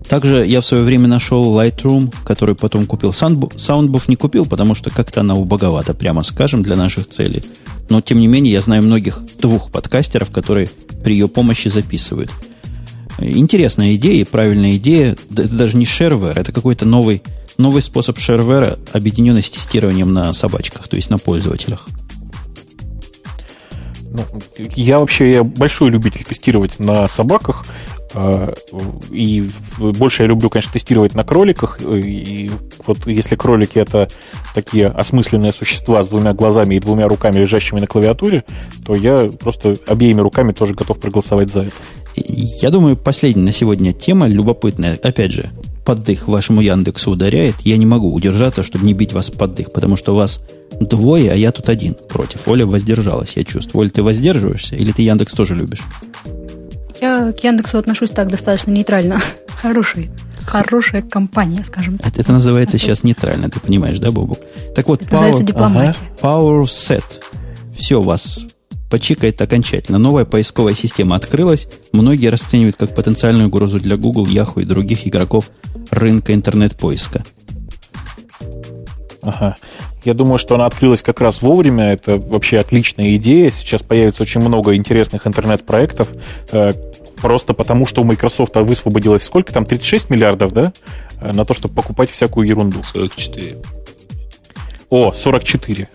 Также я в свое время нашел Lightroom, который потом купил. Soundbuff не купил, потому что как-то она убоговата, прямо скажем, для наших целей. Но, тем не менее, я знаю многих двух подкастеров, которые при ее помощи записывают. Интересная идея, правильная идея. Это даже не shareware, это какой-то новый, новый способ shareware, объединенный с тестированием на собачках, то есть на пользователях. Ну, я вообще я большой любитель тестировать на собаках. А, и больше я люблю, конечно, тестировать на кроликах. И вот если кролики это такие осмысленные существа с двумя глазами и двумя руками, лежащими на клавиатуре, то я просто обеими руками тоже готов проголосовать за это. Я думаю, последняя на сегодня тема любопытная. Опять же, поддых вашему Яндексу ударяет. Я не могу удержаться, чтобы не бить вас поддых, потому что вас двое, а я тут один против. Оля воздержалась, я чувствую. Оля, ты воздерживаешься или ты Яндекс тоже любишь? Я к Яндексу отношусь так достаточно нейтрально. Хороший. Хорошая компания, скажем так. Это, это называется это... сейчас нейтрально, ты понимаешь, да, Бобук? Так вот, Power, дипломатия. Ага, Power Set. Все, вас почикает окончательно. Новая поисковая система открылась. Многие расценивают как потенциальную угрозу для Google, Yahoo и других игроков рынка интернет-поиска. Ага. Я думаю, что она открылась как раз вовремя. Это вообще отличная идея. Сейчас появится очень много интересных интернет-проектов. Э, просто потому, что у Microsoft высвободилось сколько там? 36 миллиардов, да? Э, на то, чтобы покупать всякую ерунду. 44. О, 44.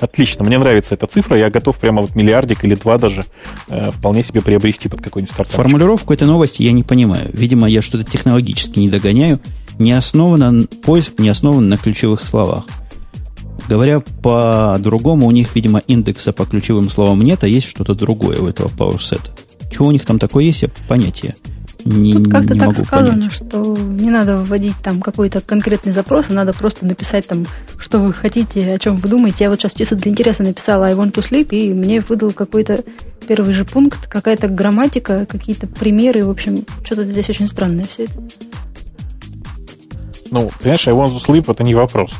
Отлично, мне нравится эта цифра. Я готов прямо вот миллиардик или два даже э, вполне себе приобрести под какой-нибудь стартап. Формулировку этой новости я не понимаю. Видимо, я что-то технологически не догоняю. Не основано, поиск не основан на ключевых словах. Говоря по-другому, у них, видимо, индекса по ключевым словам нет, а есть что-то другое у этого PowerSet. Чего у них там такое есть, я понятия не Тут как-то не так могу сказано, понять. что не надо вводить там какой-то конкретный запрос, а надо просто написать там, что вы хотите, о чем вы думаете. Я вот сейчас чисто для интереса написала I want to sleep, и мне выдал какой-то первый же пункт, какая-то грамматика, какие-то примеры, в общем, что-то здесь очень странное все это. Ну, понимаешь, I want to sleep это не вопрос.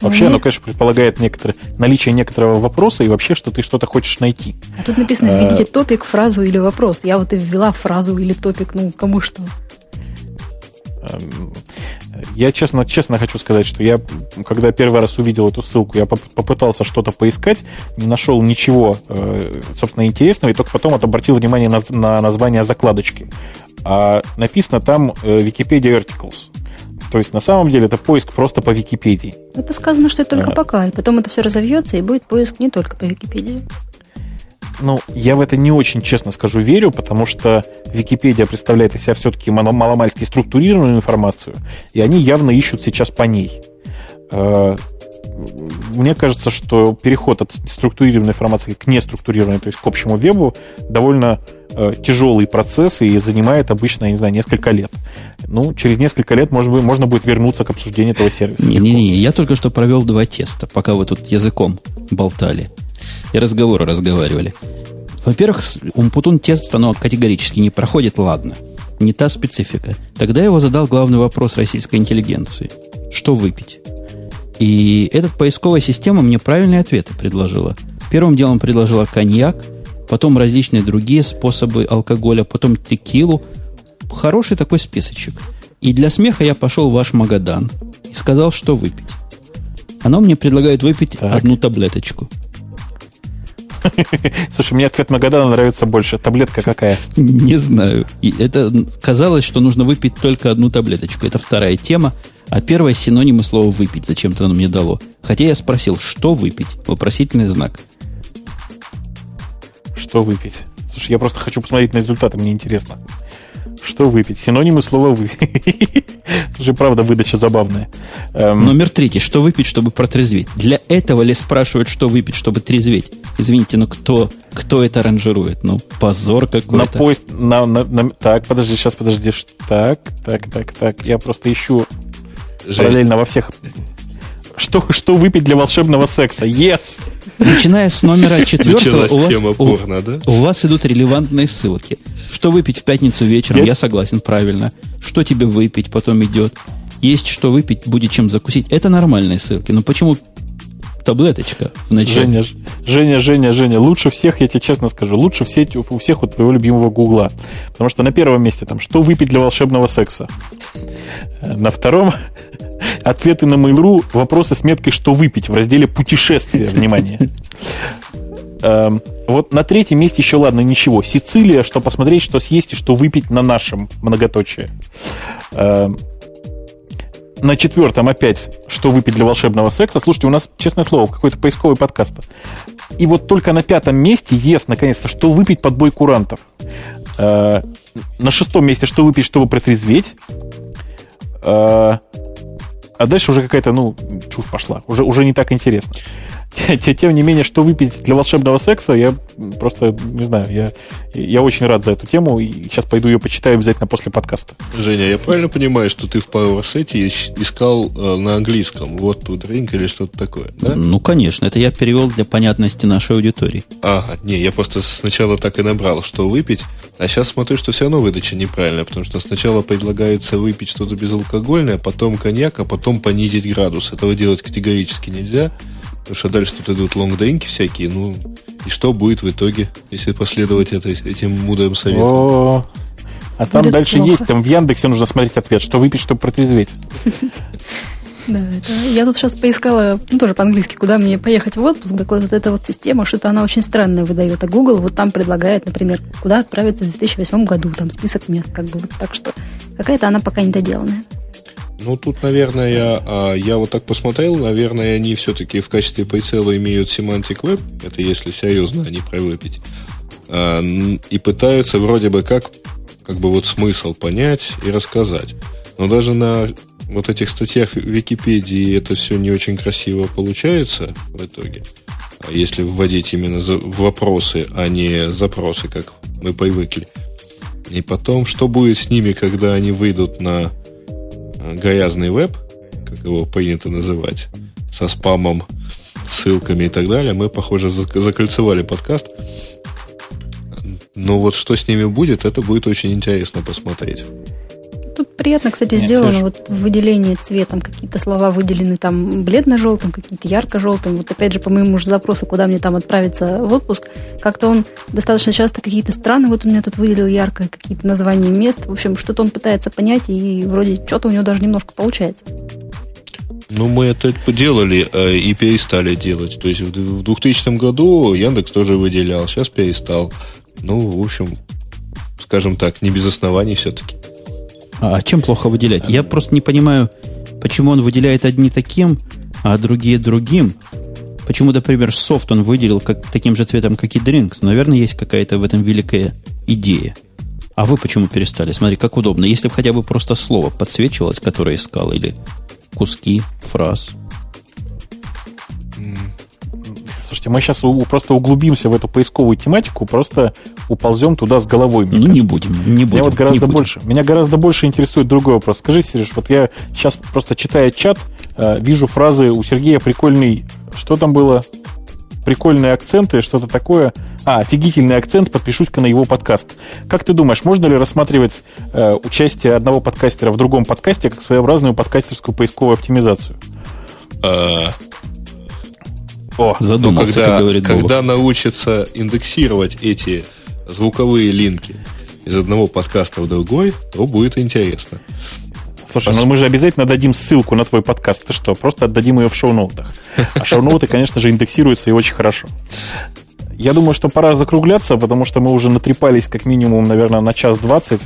Вообще, оно, конечно, предполагает некоторое, наличие некоторого вопроса и вообще, что ты что-то хочешь найти. А тут написано, э, введите топик, фразу или вопрос. Я вот и ввела фразу или топик, ну, кому что. Эм, я честно, честно хочу сказать, что я, когда первый раз увидел эту ссылку, я попытался что-то поискать, не нашел ничего, э, собственно, интересного, и только потом обратил внимание на, на название закладочки. А написано там Wikipedia Articles. То есть на самом деле это поиск просто по Википедии. Это сказано, что это только а. пока, и потом это все разовьется, и будет поиск не только по Википедии. Ну, я в это не очень, честно скажу, верю, потому что Википедия представляет из себя все-таки маломальски структурированную информацию, и они явно ищут сейчас по ней. Э, мне кажется, что переход от структурированной информации к неструктурированной, то есть к общему вебу, довольно тяжелый процесс и занимает обычно, я не знаю, несколько лет. Ну, через несколько лет, может быть, можно будет вернуться к обсуждению этого сервиса. Не-не-не, я только что провел два теста, пока вы тут языком болтали и разговоры разговаривали. Во-первых, Умпутун тест, оно категорически не проходит, ладно. Не та специфика. Тогда я его задал главный вопрос российской интеллигенции. Что выпить? И эта поисковая система мне правильные ответы предложила. Первым делом предложила коньяк, потом различные другие способы алкоголя, потом текилу. Хороший такой списочек. И для смеха я пошел в ваш Магадан и сказал, что выпить. Оно мне предлагает выпить так. одну таблеточку. Слушай, мне ответ Магадана нравится больше. Таблетка какая? Не знаю. И это казалось, что нужно выпить только одну таблеточку. Это вторая тема. А первое синонимы слова «выпить» зачем-то оно мне дало. Хотя я спросил, что выпить? Вопросительный знак. Что выпить? Слушай, я просто хочу посмотреть на результаты, мне интересно. Что выпить? Синонимы слова выпить. Это же правда выдача забавная. Эм... Номер третий. Что выпить, чтобы протрезветь? Для этого ли спрашивают, что выпить, чтобы трезветь? Извините, но кто, кто это ранжирует? Ну, позор какой-то. На поезд... На, на, на, так, подожди, сейчас подожди. Так, так, так, так. Я просто ищу Жень. параллельно во всех... Что, что выпить для волшебного секса? Yes! Начиная с номера четвертого, у вас, тема порно, да? у вас идут релевантные ссылки. Что выпить в пятницу вечером, Нет? я согласен, правильно. Что тебе выпить, потом идет. Есть что выпить, будет чем закусить. Это нормальные ссылки. Но почему таблеточка в начале? Женя, Женя, Женя, Женя, лучше всех, я тебе честно скажу, лучше все, у всех у твоего любимого Гугла. Потому что на первом месте там, что выпить для волшебного секса. На втором ответы на Mail.ru, вопросы с меткой «Что выпить» в разделе «Путешествия». Внимание. Эм, вот на третьем месте еще, ладно, ничего. Сицилия, что посмотреть, что съесть и что выпить на нашем многоточие. Эм, на четвертом опять, что выпить для волшебного секса. Слушайте, у нас, честное слово, какой-то поисковый подкаст. И вот только на пятом месте есть, наконец-то, что выпить под бой курантов. Э, на шестом месте, что выпить, чтобы протрезветь. А дальше уже какая-то, ну, чушь пошла. Уже, уже не так интересно. Тем не менее, что выпить для волшебного секса, я просто, не знаю, я, я очень рад за эту тему, и сейчас пойду ее почитаю обязательно после подкаста. Женя, я правильно понимаю, что ты в PowerSet искал э, на английском вот тут drink или что-то такое, да? Ну, конечно, это я перевел для понятности нашей аудитории. Ага, не, я просто сначала так и набрал, что выпить, а сейчас смотрю, что все равно выдача неправильная, потому что сначала предлагается выпить что-то безалкогольное, потом коньяк, а потом понизить градус. Этого делать категорически нельзя. Потому что дальше тут идут лонгдринки всякие, ну, и что будет в итоге, если последовать это, этим мудрым советам? О, а там будет дальше плохо. есть, там в Яндексе нужно смотреть ответ, что выпить, чтобы протрезветь. Да, это... я тут сейчас поискала, ну, тоже по-английски, куда мне поехать в отпуск. Так вот, эта вот система, что-то она очень странная выдает. А Google вот там предлагает, например, куда отправиться в 2008 году, там список мест, как бы вот так что какая-то она пока недоделанная. Ну, тут, наверное, я, а, я вот так посмотрел, наверное, они все-таки в качестве прицела имеют Semantic Web, это если серьезно они про выпить, а, и пытаются вроде бы как, как бы вот смысл понять и рассказать. Но даже на вот этих статьях в Википедии это все не очень красиво получается в итоге. А если вводить именно вопросы, а не запросы, как мы привыкли. И потом, что будет с ними, когда они выйдут на грязный веб, как его принято называть, со спамом, ссылками и так далее, мы, похоже, закольцевали подкаст. Но вот что с ними будет, это будет очень интересно посмотреть. Тут приятно, кстати, Нет, сделано слышь. вот выделение цветом. Какие-то слова выделены там бледно-желтым, какие-то ярко-желтым. Вот опять же, по моему же запросу, куда мне там отправиться в отпуск, как-то он достаточно часто какие-то страны, вот у меня тут выделил ярко, какие-то названия мест. В общем, что-то он пытается понять, и вроде что-то у него даже немножко получается. Ну, мы это поделали э, и перестали делать. То есть в 2000 году Яндекс тоже выделял, сейчас перестал. Ну, в общем, скажем так, не без оснований все-таки. А чем плохо выделять? Я просто не понимаю, почему он выделяет одни таким, а другие другим. Почему, например, софт он выделил как, таким же цветом, как и Drinks? Наверное, есть какая-то в этом великая идея. А вы почему перестали? Смотри, как удобно. Если бы хотя бы просто слово подсвечивалось, которое искал, или куски фраз. Слушайте, мы сейчас просто углубимся в эту поисковую тематику, просто уползем туда с головой. ну, не будем, не будем. Меня вот гораздо будем. больше, меня гораздо больше интересует другой вопрос. Скажи, Сереж, вот я сейчас просто читая чат, э, вижу фразы у Сергея прикольный, что там было? Прикольные акценты, что-то такое. А, офигительный акцент, подпишусь-ка на его подкаст. Как ты думаешь, можно ли рассматривать э, участие одного подкастера в другом подкасте как своеобразную подкастерскую поисковую оптимизацию? А, О, задумался, когда, как говорит Когда научатся индексировать эти звуковые линки из одного подкаста в другой, то будет интересно. Слушай, Пос... ну мы же обязательно дадим ссылку на твой подкаст. Ты что, просто отдадим ее в шоу-ноутах. А шоу-ноуты, конечно же, индексируются и очень хорошо. Я думаю, что пора закругляться, потому что мы уже натрепались как минимум, наверное, на час двадцать.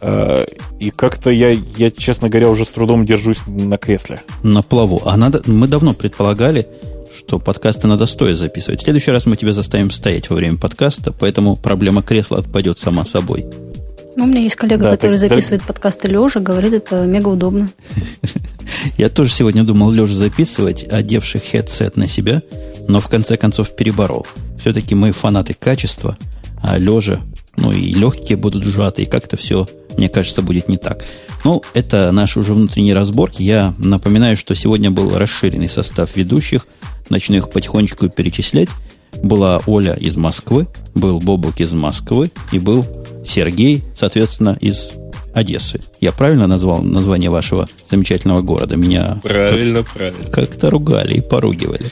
Э, и как-то я, я, честно говоря, уже с трудом держусь на кресле. На плаву. А надо, мы давно предполагали, что подкасты надо стоя записывать. В следующий раз мы тебя заставим стоять во время подкаста, поэтому проблема кресла отпадет сама собой. Ну, у меня есть коллега, да, который так, записывает да. подкасты лежа, говорит, это мега удобно. Я тоже сегодня думал лежа записывать, одевший хедсет на себя, но в конце концов переборол. Все-таки мы фанаты качества, а лежа, ну и легкие будут сжаты, и как-то все, мне кажется, будет не так. Ну, это наши уже внутренние разборки. Я напоминаю, что сегодня был расширенный состав ведущих. Начну их потихонечку перечислять. Была Оля из Москвы, был Бобук из Москвы и был Сергей, соответственно, из Одессы. Я правильно назвал название вашего замечательного города? Меня правильно, как, правильно. Как-то ругали и поругивали.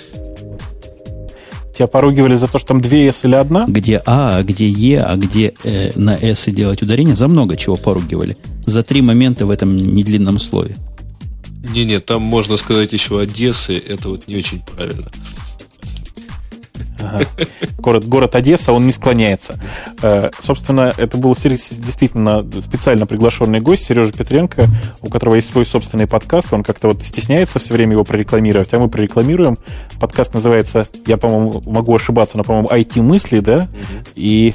Тебя поругивали за то, что там две «с» или одна? Где «а», а где «е», а где э, на «с» делать ударение. За много чего поругивали. За три момента в этом недлинном слове. Не-не, там можно сказать еще Одессы. Это вот не очень правильно. Ага. Город, город Одесса, он не склоняется. Э, собственно, это был действительно специально приглашенный гость Сережа Петренко, у которого есть свой собственный подкаст. Он как-то вот стесняется все время его прорекламировать, а мы прорекламируем. Подкаст называется, я, по-моему, могу ошибаться, но, по-моему, IT-мысли, да? И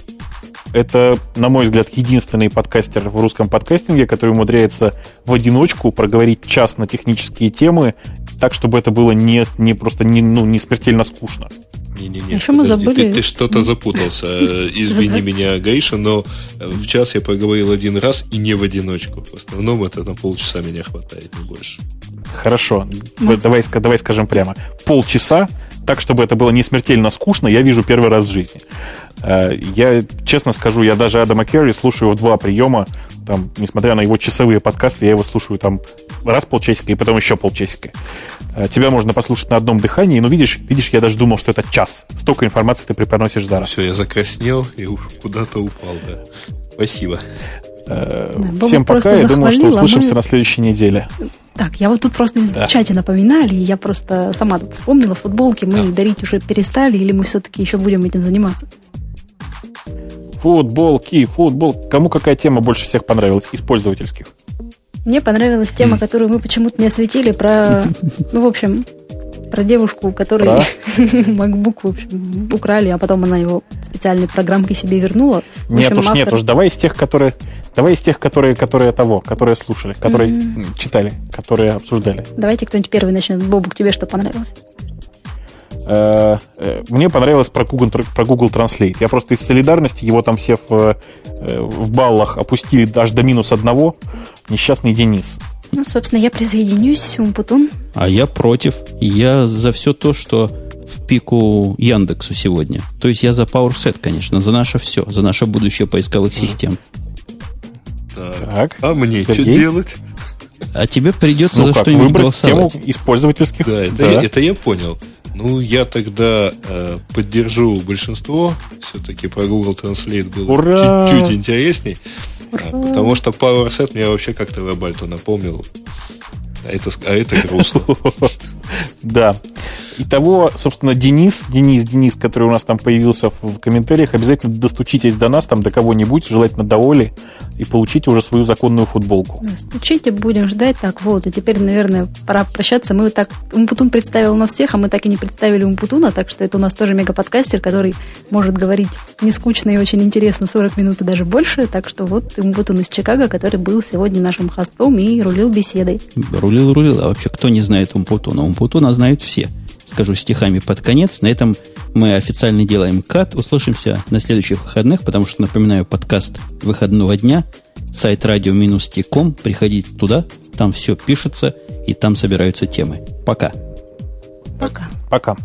это, на мой взгляд, единственный подкастер в русском подкастинге, который умудряется в одиночку проговорить час на технические темы так, чтобы это было не, не просто не, ну, не смертельно скучно. Не-не-не, еще мы забыли... ты, ты что-то запутался. Извини меня, Гаиша, но в час я поговорил один раз и не в одиночку. В основном это на полчаса меня хватает, не больше. Хорошо, давай, давай скажем прямо. Полчаса, так, чтобы это было не смертельно скучно, я вижу первый раз в жизни. Э, я, честно скажу, я даже Адама Керри слушаю в два приема, там, несмотря на его часовые подкасты, я его слушаю там раз полчасика и потом еще полчасика. Э, тебя можно послушать на одном дыхании, но видишь, видишь, я даже думал, что это час. Столько информации ты преподносишь за раз. Все, я закраснел и уж куда-то упал, да. Спасибо. Э, да, Всем пока, я думаю, что услышимся мы... на следующей неделе. Так, я вот тут просто да. в чате напоминали, и я просто сама тут вспомнила, футболки мы да. дарить уже перестали, или мы все-таки еще будем этим заниматься? Футболки, футбол. Кому какая тема больше всех понравилась из пользовательских? Мне понравилась тема, которую мы почему-то не осветили, про, ну, в общем, про девушку, которой про? MacBook, в общем, украли, а потом она его специальной программкой себе вернула. Нет общем, уж, автор... нет уж, давай из тех, которые, давай из тех, которые, которые того, которые слушали, которые mm-hmm. читали, которые обсуждали. Давайте кто-нибудь первый начнет. Бобук, тебе что понравилось? Э, э, мне понравилось про Google, про Google Translate. Я просто из солидарности его там все в, э, в баллах опустили аж до минус одного. Несчастный Денис. Ну, собственно, я присоединюсь, Умпутун. А я против. Я за все то, что в пику Яндексу сегодня. То есть я за PowerSet, конечно, за наше все, за наше будущее поисковых систем. Так. А мне Сергей? что делать? А тебе придется ну, за что-нибудь голосовать. тему использовательских. Да, это, да. Я, это я понял. Ну, я тогда э, поддержу большинство. Все-таки про Google Translate было чуть-чуть интересней. Ура! Потому что PowerSet мне вообще как-то Вебальту напомнил. А это, а это грустно. Да. Итого, собственно, Денис, Денис, Денис, который у нас там появился в комментариях, обязательно достучитесь до нас, там, до кого-нибудь, желательно до Оли, и получите уже свою законную футболку. Стучите, будем ждать. Так, вот, и теперь, наверное, пора прощаться. Мы так... Умпутун представил нас всех, а мы так и не представили Умпутуна, так что это у нас тоже мегаподкастер, который может говорить не скучно и очень интересно 40 минут и даже больше. Так что вот Умпутун из Чикаго, который был сегодня нашим хостом и рулил беседой. Рулил, рулил. А вообще, кто не знает Умпутуна? Умпутуна знают все скажу стихами под конец. На этом мы официально делаем кат. Услышимся на следующих выходных, потому что, напоминаю, подкаст выходного дня, сайт radio-t.com. Приходите туда, там все пишется, и там собираются темы. Пока. Пока. Пока.